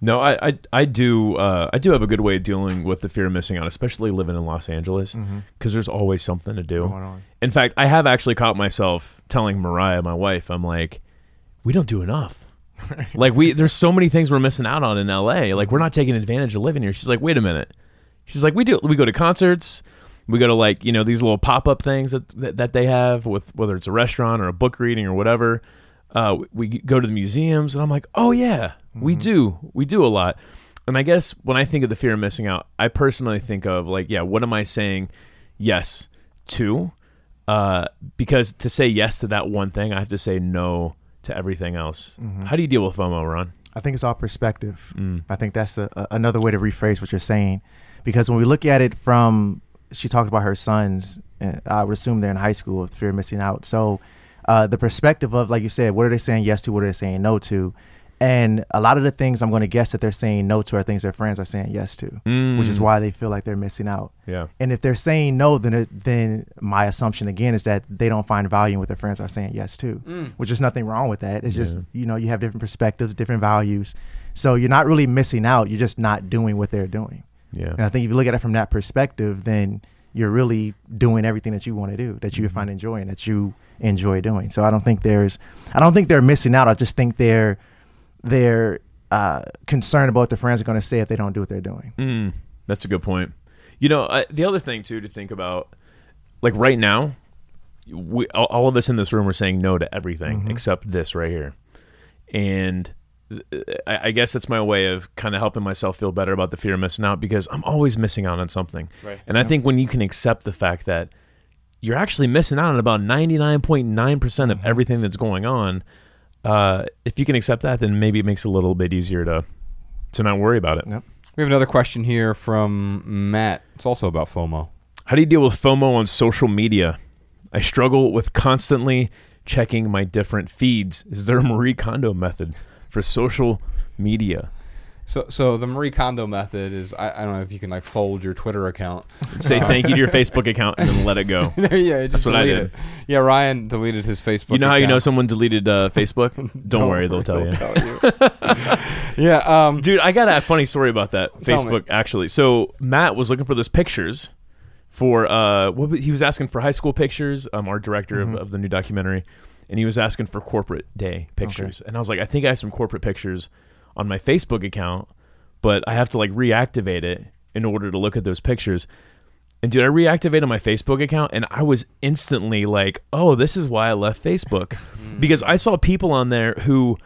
No, I, I, I do, uh, I do have a good way of dealing with the fear of missing out, especially living in Los Angeles, because there's always something to do. Going on. In fact, I have actually caught myself telling Mariah, my wife, I'm like, we don't do enough. (laughs) like we, there's so many things we're missing out on in LA. Like we're not taking advantage of living here. She's like, wait a minute. She's like, we do. We go to concerts. We go to like you know these little pop up things that, that that they have with whether it's a restaurant or a book reading or whatever. Uh, we go to the museums, and I'm like, oh yeah, we do. We do a lot. And I guess when I think of the fear of missing out, I personally think of like, yeah, what am I saying yes to? Uh, because to say yes to that one thing, I have to say no to everything else. How do you deal with FOMO, Ron? I think it's all perspective. I think that's a, a, another way to rephrase what you're saying, because when we look at it from, she talked about her sons. And I would assume they're in high school, fear of missing out. So, uh, the perspective of, like you said, what are they saying yes to? What are they saying no to? And a lot of the things I'm going to guess that they're saying no to are things their friends are saying yes to, which is mm. why they feel like they're missing out. Yeah. And if they're saying no, then it, then my assumption again is that they don't find value in what their friends are saying yes to, mm. which is nothing wrong with that. It's just you know you have different perspectives, different values, so you're not really missing out. You're just not doing what they're doing. Yeah. And I think if you look at it from that perspective, then you're really doing everything that you want to do, that you mm-hmm. find enjoy and that you enjoy doing. So I don't think there's, I don't think they're missing out. I just think they're, they're uh, concerned about what their friends are going to say if they don't do what they're doing. Mm, that's a good point. You know, I, the other thing too to think about, like right now, we all, all of us in this room are saying no to everything except this right here, and uh, I, I guess it's my way of kind of helping myself feel better about the fear of missing out because I'm always missing out on something. Right. And I think when you can accept the fact that you're actually missing out on about 99.9% of everything that's going on, uh, if you can accept that, then maybe it makes it a little bit easier to to not worry about it. Yep. We have another question here from Matt. It's also about FOMO. How do you deal with FOMO on social media? I struggle with constantly checking my different feeds. Is there a Marie Kondo method for social media? So, so the Marie Kondo method is I, I don't know if you can like fold your Twitter account. Say thank you to your (laughs) Facebook account and then let it go. (laughs) yeah, just That's what I did. It. Yeah, Ryan deleted his Facebook. You know how you know someone deleted uh, (laughs) Facebook? Don't, worry, they'll tell you. yeah, um, Dude, I got a funny story about that Tell me. Facebook actually. So Matt was looking for those pictures for uh, what he was asking for high school pictures. Um, our director of, of the new documentary, and he was asking for corporate day pictures. And I was like, I think I have some corporate pictures on my Facebook account, but I have to like reactivate it in order to look at those pictures. And dude, I reactivated my Facebook account and I was instantly like, oh, this is why I left Facebook. (laughs) Hmm. Because I saw people on there who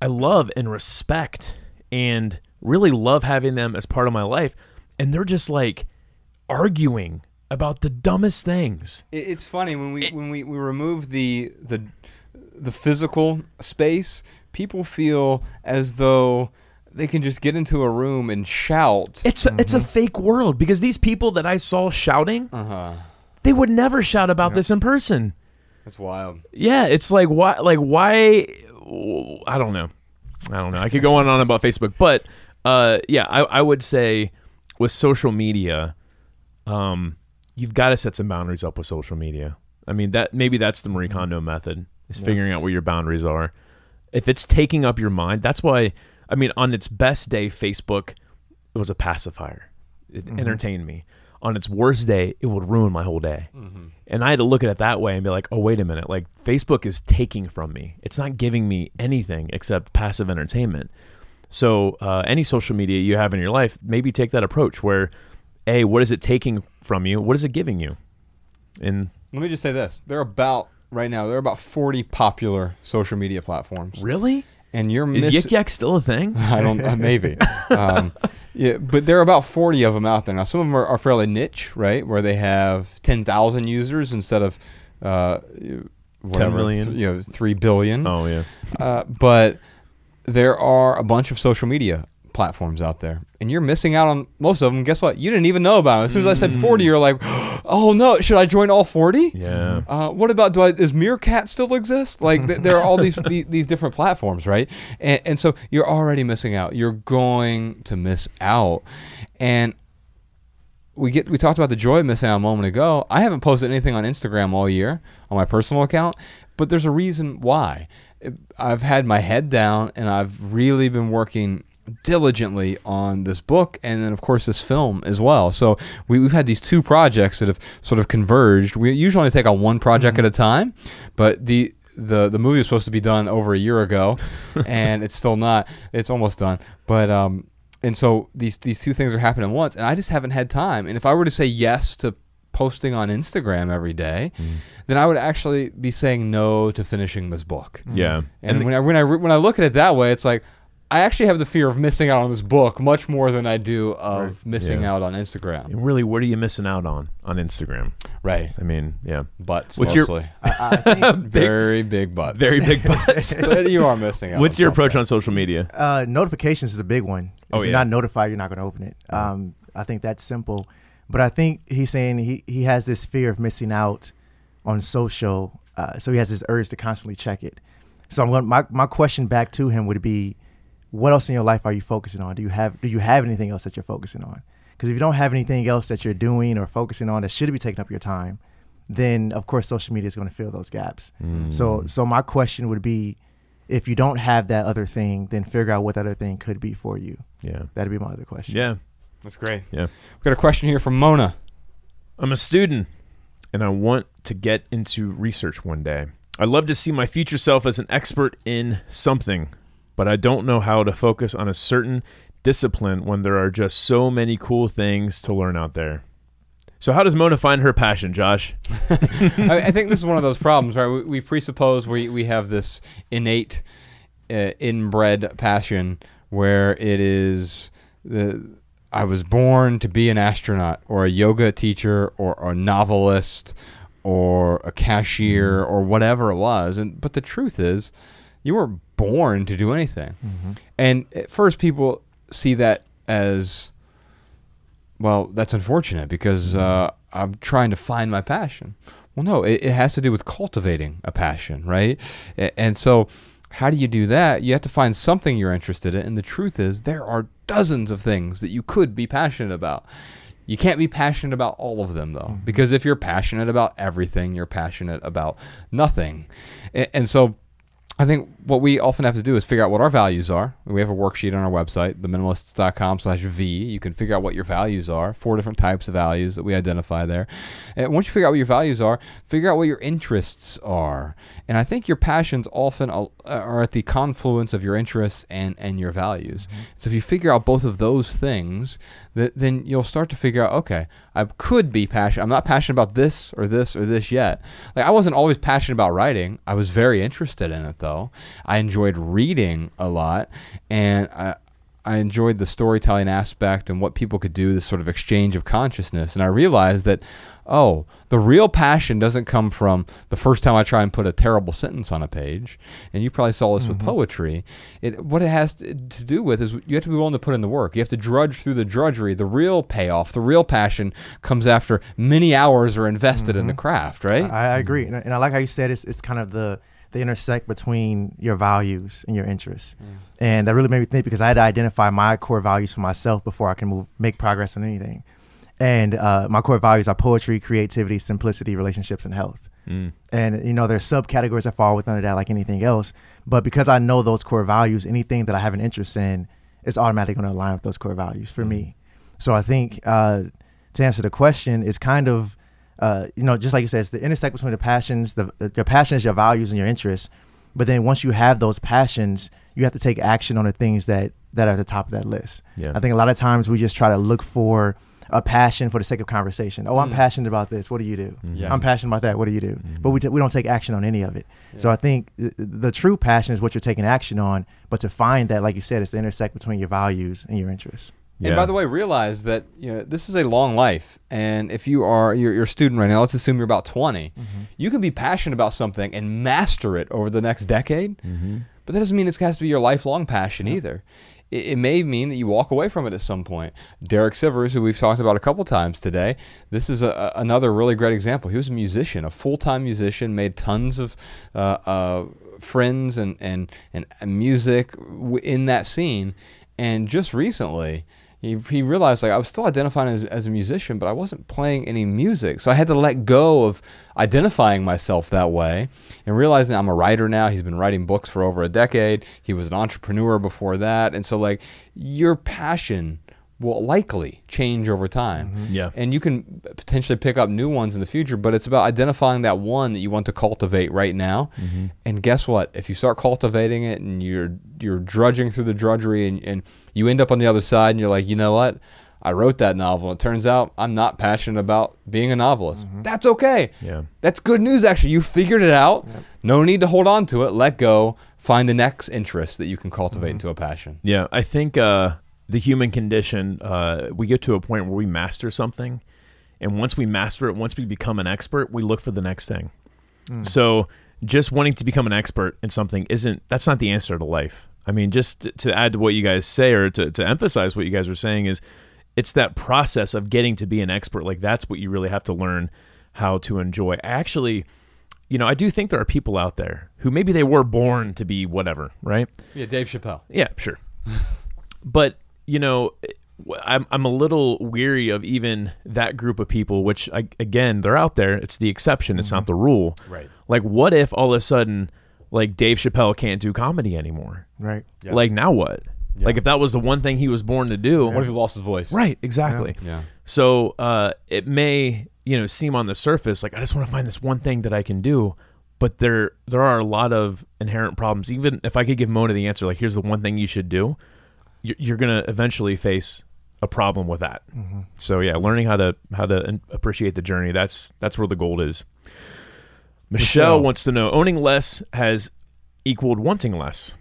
I love and respect and really love having them as part of my life. And they're just like arguing about the dumbest things. It's funny when we when we, we remove the the the physical space, people feel as though they can just get into a room and shout. It's it's a fake world because these people that I saw shouting, Uh huh. they would never shout about this in person. That's wild. Yeah, it's like why like why I don't know. I don't know. I could go on and on about Facebook, but uh yeah, I, I would say with social media, um, you've got to set some boundaries up with social media. I mean that maybe that's the Marie Kondo method is figuring out where your boundaries are. If it's taking up your mind, that's why I mean on its best day, Facebook it was a pacifier. It entertained me. On its worst day, it would ruin my whole day. And I had to look at it that way and be like, oh, wait a minute. Like, Facebook is taking from me. It's not giving me anything except passive entertainment. So, uh, any social media you have in your life, maybe take that approach where, A, what is it taking from you? What is it giving you? And Let me just say this: there are about right now there are about forty popular social media platforms, really? and you're Is miss- Yik Yak still a thing? (laughs) I don't uh, maybe. (laughs) Um, yeah, but there are about 40 of them out there now. Some of them are, are fairly niche, right? Where they have 10,000 users instead of uh, whatever, million? th- you know, 3 billion. Oh yeah. Uh, but there are a bunch of social media platforms out there, and you're missing out on most of them. Guess what? You didn't even know about them. As soon as I said 40, you're like, oh no, should I join all 40? Yeah. Uh, what about do I, does Meerkat still exist? Like th- there are all these, these (laughs) these different platforms, right? And, and so you're already missing out. You're going to miss out, and we get we talked about the joy of missing out a moment ago. I haven't posted anything on Instagram all year on my personal account, but there's a reason why. I've had my head down and I've really been working diligently on this book and then of course this film as well. So we, we've had these two projects that have sort of converged. We usually only take on one project at a time but the the the movie was supposed to be done over a year ago (laughs) and it's still not. It's almost done. But um and so these these two things are happening once and i just haven't had time. And if i were to say yes to posting on instagram every day then i would actually be saying no to finishing this book. Yeah. and, the- when I when I when I look at it that way, it's like I actually have the fear of missing out on this book much more than I do of missing Yeah. out on Instagram. really, what are you missing out on on Instagram? Right, I mean, yeah. butts What's your- mostly. (laughs) I, I think very big butts. Very big (laughs) butts. (laughs) but you are missing out. What's on your something. approach on social media? uh, notifications is a big one. If Oh, you're yeah. not notified, you're not going to open it. Um, I think that's simple. But I think he's saying he, he has this fear of missing out on social. Uh, so he has this urge to constantly check it. So I'm going, my, my question back to him would be, what else in your life are you focusing on? Do you have do you have anything else that you're focusing on? Because if you don't have anything else that you're doing or focusing on that should be taking up your time, then of course social media is going to fill those gaps. Mm. So so my question would be, if you don't have that other thing, then figure out what that other thing could be for you. Yeah. That'd be my other question. Yeah. That's great. Yeah. We've got a question here from Mona. I'm a student and I want to get into research one day. I'd love to see my future self as an expert in something, but I don't know how to focus on a certain discipline when there are just so many cool things to learn out there. So, how does Mona find her passion, Josh? (laughs) I, I think this is one of those problems, right? We, we presuppose we, we have this innate, uh, inbred passion where it is the I was born to be an astronaut or a yoga teacher or a novelist or a cashier or whatever it was. And but the truth is, you were born to do anything. Mm-hmm. And at first, people see that as well, that's unfortunate because mm-hmm. uh, I'm trying to find my passion. Well, no, it, it has to do with cultivating a passion, right? And so, how do you do that? You have to find something you're interested in. And the truth is, there are dozens of things that you could be passionate about. You can't be passionate about all of them, though, mm-hmm. because if you're passionate about everything, you're passionate about nothing. A- And so, I think what we often have to do is figure out what our values are. We have a worksheet on our website, theminimalists.com slash V. You can figure out what your values are, four different types of values that we identify there. And once you figure out what your values are, figure out what your interests are. And I think your passions often uh, are at the confluence of your interests and, and your values. Mm-hmm. So if you figure out both of those things, th- then you'll start to figure out, okay, I could be passionate. I'm not passionate about this or this or this yet. Like I wasn't always passionate about writing. I was very interested in it though. I enjoyed reading a lot, and I. I enjoyed the storytelling aspect and what people could do, this sort of exchange of consciousness. And I realized that, oh, the real passion doesn't come from the first time I try and put a terrible sentence on a page. And you probably saw this with mm-hmm. poetry. It what it has to, to do with is you have to be willing to put in the work. You have to drudge through the drudgery. The real payoff, the real passion, comes after many hours are invested in the mm-hmm. craft, right? I, I agree, and, I- and I like how you said it's it's kind of the the intersect between your values and your interests, and that really made me think because I had to identify my core values for myself before I can move make progress on anything. And uh, my core values are poetry, creativity, simplicity, relationships, and health. Mm. And you know, there's subcategories that fall within that, like anything else. But because I know those core values, anything that I have an interest in is automatically going to align with those core values for me. So I think uh, to answer the question is kind of, uh, you know, just like you said, it's the intersect between the passions, the your passions, your values, and your interests. But then once you have those passions, you have to take action on the things that that are at the top of that list. Yeah. I think a lot of times we just try to look for a passion for the sake of conversation. Oh, I'm Mm. passionate about this. What do you do? Yeah. I'm passionate about that. What do you do? But we, t- we don't take action on any of it. So I think th- the true passion is what you're taking action on. But to find that, like you said, it's the intersect between your values and your interests. And by the way, realize that you know this is a long life, and if you are you're, you're a student right now, let's assume you're about 20, you can be passionate about something and master it over the next decade. But that doesn't mean it has to be your lifelong passion either. It, it may mean that you walk away from it at some point. Derek Sivers, who we've talked about a couple times today, this is a, another really great example. He was a musician, a full-time musician, made tons of uh, uh, friends and, and, and music in that scene. And just recently, he, he realized like I was still identifying as, as a musician, but I wasn't playing any music. So I had to let go of identifying myself that way and realizing I'm a writer now. He's been writing books for over a decade. He was an entrepreneur before that. And so like your passion will likely change over time. Mm-hmm. Yeah. And you can potentially pick up new ones in the future, but it's about identifying that one that you want to cultivate right now. Mm-hmm. And guess what? If you start cultivating it and you're you're drudging through the drudgery and, and you end up on the other side and you're like, you know what? I wrote that novel. It turns out I'm not passionate about being a novelist. Mm-hmm. That's okay. Yeah. That's good news actually. You figured it out. No need to hold on to it. Let go. Find the next interest that you can cultivate into a passion. Yeah, I think uh, the human condition, uh, we get to a point where we master something. And once we master it, once we become an expert, we look for the next thing. So just wanting to become an expert in something isn't, that's not the answer to life. I mean, just to, to add to what you guys say or to, to emphasize what you guys are saying is it's that process of getting to be an expert. Like that's what you really have to learn how to enjoy. Actually, you know, I do think there are people out there who maybe they were born to be whatever, right? Yeah, Dave Chappelle. Yeah, sure. (laughs) but you know, I'm I'm a little weary of even that group of people. Which I, again, they're out there. It's the exception. It's not the rule. Right. Like, what if all of a sudden, like Dave Chappelle can't do comedy anymore? Right. Yeah. Like now what? Like if that was the one thing he was born to do. What if he lost his voice? Right. Exactly. Yeah. So uh, it may, you know, seem on the surface like I just want to find this one thing that I can do, but there there are a lot of inherent problems. Even if I could give Mona the answer, like here's the one thing you should do, you're, you're gonna eventually face a problem with that. Mm-hmm. So yeah, learning how to how to appreciate the journey that's that's where the gold is. Michelle, Michelle. wants to know: owning less has equaled wanting less.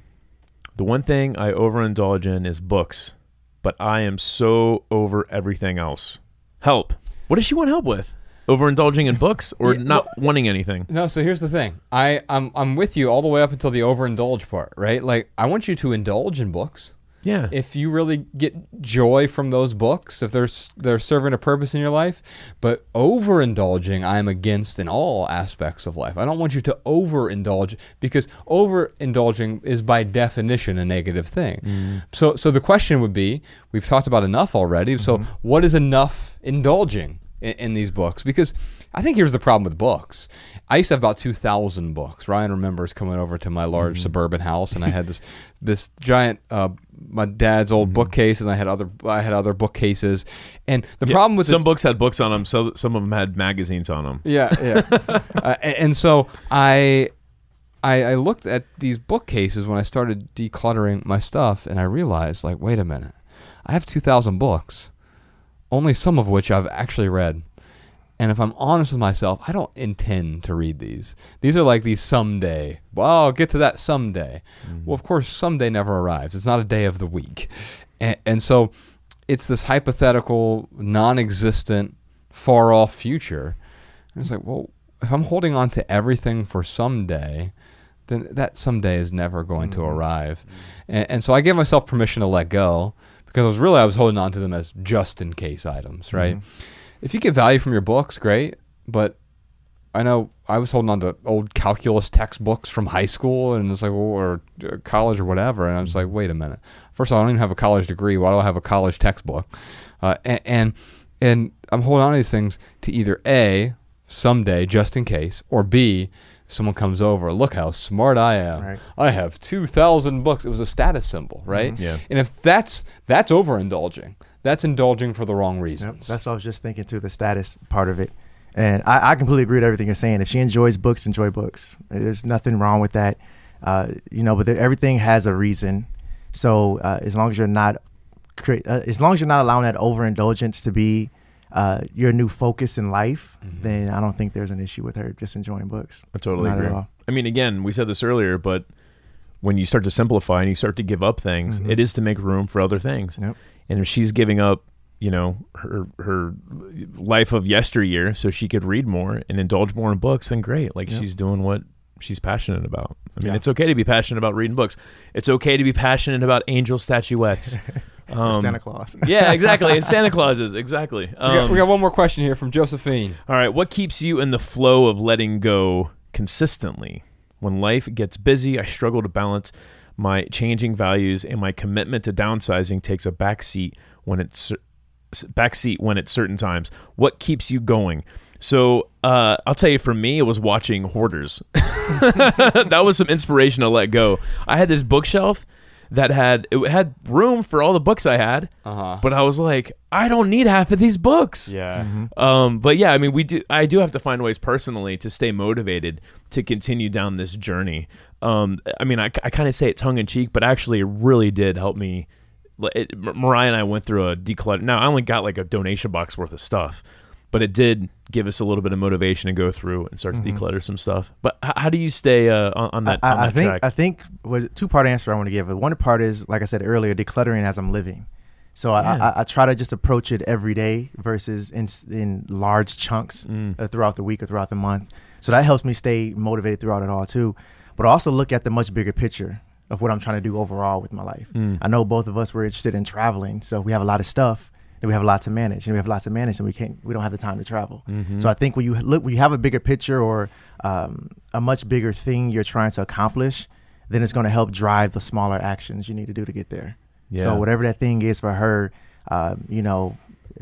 The one thing I overindulge in is books, but I am so over everything else. Help. What does she want help with? Overindulging in books or Yeah, not well- wanting anything? No, so here's the thing. I, I'm I'm with you all the way up until the overindulge part, right? Like I want you to indulge in books. Yeah. If you really get joy from those books, if they're they're serving a purpose in your life, but overindulging, I'm against in all aspects of life. I don't want you to overindulge because overindulging is by definition a negative thing. Mm. So so the question would be, we've talked about enough already. So mm-hmm. what is enough indulging in, in these books? Because I think here's the problem with books. I used to have about two thousand books. Ryan remembers coming over to my large mm-hmm. suburban house, and I had this (laughs) this giant uh, my dad's old bookcase, and I had other I had other bookcases. And the problem with some the, books had books on them, so some of them had magazines on them. yeah, yeah. (laughs) uh, and, and so I, I I looked at these bookcases when I started decluttering my stuff, and I realized, like, wait a minute, I have two thousand books, only some of which I've actually read. And if I'm honest with myself, I don't intend to read these. These are like these someday. Well, I'll get to that someday. Mm-hmm. Well, of course, someday never arrives. It's not a day of the week. And, and so it's this hypothetical, non existent, far off future. And it's like, well, if I'm holding on to everything for someday, then that someday is never going to mm-hmm. arrive. Mm-hmm. And, and so I gave myself permission to let go because I was really, I was holding on to them as just in case items, right? If you get value from your books, great. But I know I was holding on to old calculus textbooks from high school and it's like, well, or uh, college or whatever. And I was like, wait a minute. First of all, I don't even have a college degree. Why do I have a college textbook? Uh, and, and and I'm holding on to these things to either a someday, just in case, or b someone comes over, look how smart I am. Right. I have two thousand books. It was a status symbol, right? Yeah. And if that's that's overindulging, that's indulging for the wrong Yep. reasons. That's what I was just thinking too, the status part of it. And I, I completely agree with everything you're saying. If she enjoys books, enjoy books. There's nothing wrong with that. Uh, you know, but everything has a reason. So uh, as long as you're not create uh, as long as you're not allowing that overindulgence to be uh, your new focus in life, Mhm. then I don't think there's an issue with her just enjoying books. I totally Not at agree. all. I mean, again, we said this earlier, but when you start to simplify and you start to give up things, Mhm. it is to make room for other things. Yep. And if she's giving up, you know, her her life of yesteryear so she could read more and indulge more in books, then great. Like she's doing what she's passionate about. I mean, Yeah. it's okay to be passionate about reading books. It's okay to be passionate about angel statuettes. (laughs) Um, Santa Claus. (laughs) yeah, exactly. And Santa Clauses, exactly. we, got, Um, we got one more question here from Josephine. all right, what keeps you in the flow of letting go consistently? When life gets busy, I struggle to balance my changing values and my commitment to downsizing takes a backseat when it's backseat when at certain times. What keeps you going? So uh, I'll tell you, for me, it was watching Hoarders. (laughs) that was some inspiration to let go. I had this bookshelf that had it had room for all the books I had, Uh huh. but I was like, I don't need half of these books. Yeah. Um, but yeah, I mean, we do. I do have to find ways personally to stay motivated to continue down this journey. Um, I mean, I, I kind of say it tongue in cheek, but actually, it really did help me. It, Mariah and I went through a declutter. Now, I only got like a donation box worth of stuff, but it did give us a little bit of motivation to go through and start to declutter some stuff. But h- how do you stay uh, on, on that, I, on I think track? I think was two part answer I want to give. One part is like I said earlier, decluttering as I'm living. So I, Yeah. I, I try to just approach it every day versus in in large chunks Mm. uh, throughout the week or throughout the month. So that helps me stay motivated throughout it all too. But also look at the much bigger picture of what I'm trying to do overall with my life. Mm. I know both of us were interested in traveling, so we have a lot of stuff and we have a lot to manage, and we have lots to manage, and we can't we don't have the time to travel. Mhm. So I think when you look, when you have a bigger picture or um, a much bigger thing you're trying to accomplish, then it's going to help drive the smaller actions you need to do to get there. Yeah. So whatever that thing is for her, um, you know,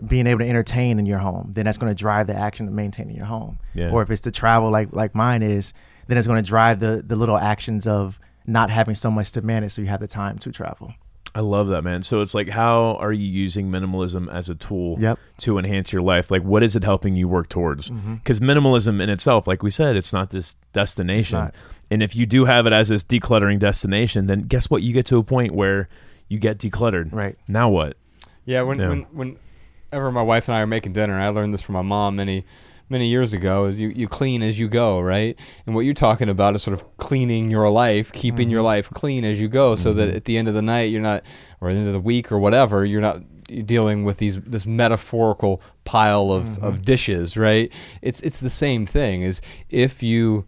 being able to entertain in your home, then that's going to drive the action of maintaining your home. Yeah. Or if it's to travel like like mine is, then it's going to drive the the little actions of not having so much to manage, so you have the time to travel. I love that, man. So it's like, how are you using minimalism as a tool Yep. to enhance your life? Like, what is it helping you work towards? Mm-hmm. Because minimalism in itself, like we said, it's not this destination. not. And if you do have it as this decluttering destination, then guess what? You get to a point where you get decluttered. Right. Now what? Yeah, when Yeah. when whenever my wife and I are making dinner, and I learned this from my mom many many years ago, is you, you clean as you go, right? And what you're talking about is sort of cleaning your life, keeping your mm-hmm. life clean as you go, so that mm-hmm. at the end of the night you're not, or at the end of the week or whatever, you're not dealing with these this metaphorical pile of, mm-hmm. of dishes, right? It's it's the same thing. Is if you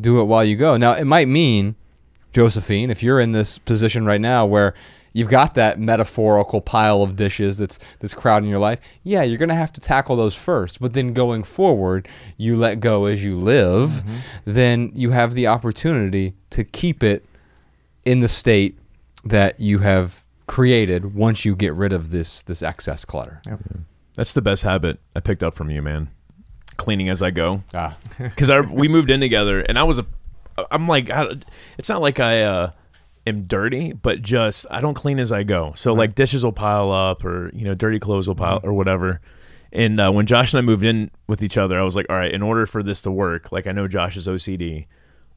do it while you go. Now it might mean Josephine, if you're in this position right now where you've got that metaphorical pile of dishes that's that's crowding your life, yeah, you're gonna have to tackle those first. But then going forward, you let go as you live, then you have the opportunity to keep it in the state that you have created once you get rid of this this excess clutter. Yep. That's the best habit I picked up from you, man. Cleaning as I go. Ah, (laughs) because I we moved in together, and I was a, I'm like, I, it's not like I uh, am dirty, but just I don't clean as I go. So like dishes will pile up, or you know, dirty clothes will pile, or whatever. And uh, when Josh and I moved in with each other, I was like, all right, in order for this to work, like I know Josh is OCD,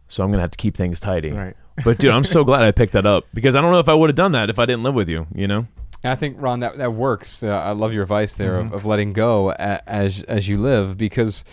so I'm gonna have to keep things tidy. Right. But dude, I'm so (laughs) glad I picked that up because I don't know if I would have done that if I didn't live with you. You know? I think Ron, that that works. Uh, I love your advice there of, of letting go a, as as you live because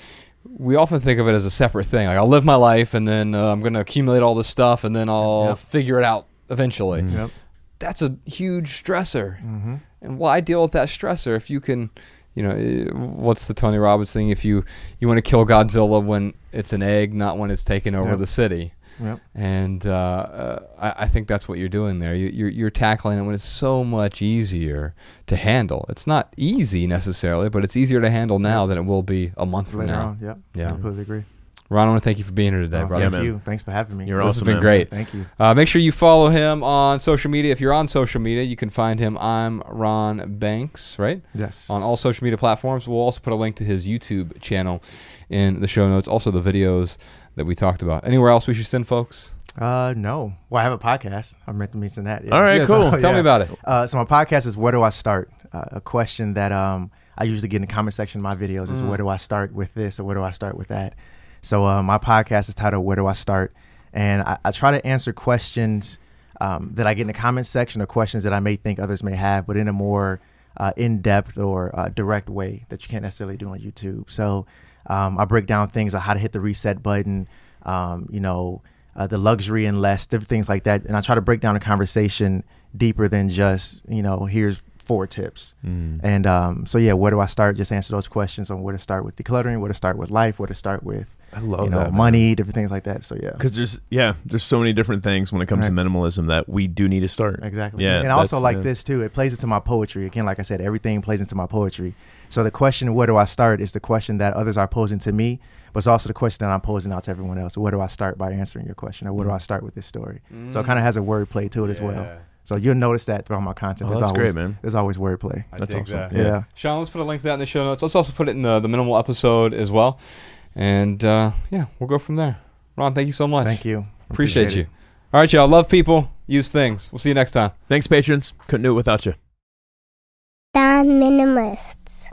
we often think of it as a separate thing. Like I'll live my life and then uh, I'm going to accumulate all this stuff and then I'll Yep. figure it out eventually. Yep. That's a huge stressor. Mm-hmm. And why deal with that stressor if you can, you know, eh, what's the Tony Robbins thing? If you you want to kill Godzilla when it's an egg, not when it's taken over Yep. the city. Yep. And uh, uh, I, I think that's what you're doing there. You, you're, you're tackling it when it's so much easier to handle. It's not easy necessarily, but it's easier to handle now than it will be a month from Later now. on. Yep. Yeah. I completely agree. Ron, I want to thank you for being here today, Oh, brother. Yeah, thank man. you. Thanks for having me. You're This has been man. great. Thank you. Uh, make sure you follow him on social media. If you're on social media, you can find him. I'm Ron Banks, right? Yes. On all social media platforms. We'll also put a link to his YouTube channel in the show notes. Also, the videos that we talked about. Anywhere else we should send folks? Uh, no. Well, I have a podcast. I'm meant to mention that. yeah. All right, Yeah, so cool. (laughs) Tell me about it. Uh, so my podcast is Where Do I Start? Uh, a question that um I usually get in the comment section of my videos is Mm. Where do I start with this or where do I start with that? So uh, my podcast is titled Where Do I Start? And I, I try to answer questions um, that I get in the comment section or questions that I may think others may have, but in a more uh, in-depth or uh, direct way that you can't necessarily do on YouTube. So um, I break down things on how to hit the reset button, um, you know, uh, the luxury and less, different things like that, and I try to break down the conversation deeper than just you know here's four tips. Mm. And um, so yeah, where do I start? Just answer those questions on where to start with decluttering, where to start with life, where to start with I love you know that. money, different things like that. So yeah. Because there's yeah, there's so many different things when it comes to minimalism that we do need to start. Exactly. Yeah, And I also like yeah. this too. It plays into my poetry. Again, like I said, everything plays into my poetry. So the question, where do I start, is the question that others are posing to me, but it's also the question that I'm posing out to everyone else. Where do I start by answering your question, or where do I start with this story? So it kind of has a wordplay to it as well. Mm. So you'll notice that throughout my content. Oh, there's that's always, great, man. There's always wordplay. I That's dig awesome. that. Yeah. Yeah. Sean, let's put a link to that in the show notes. Let's also put it in the, the minimal episode as well. And uh, yeah, we'll go from there. Ron, thank you so much. Thank you. Appreciate, you. it. All right, y'all. Love people. Use things. We'll see you next time. Thanks, patrons. Couldn't do it without you. The Minimalists.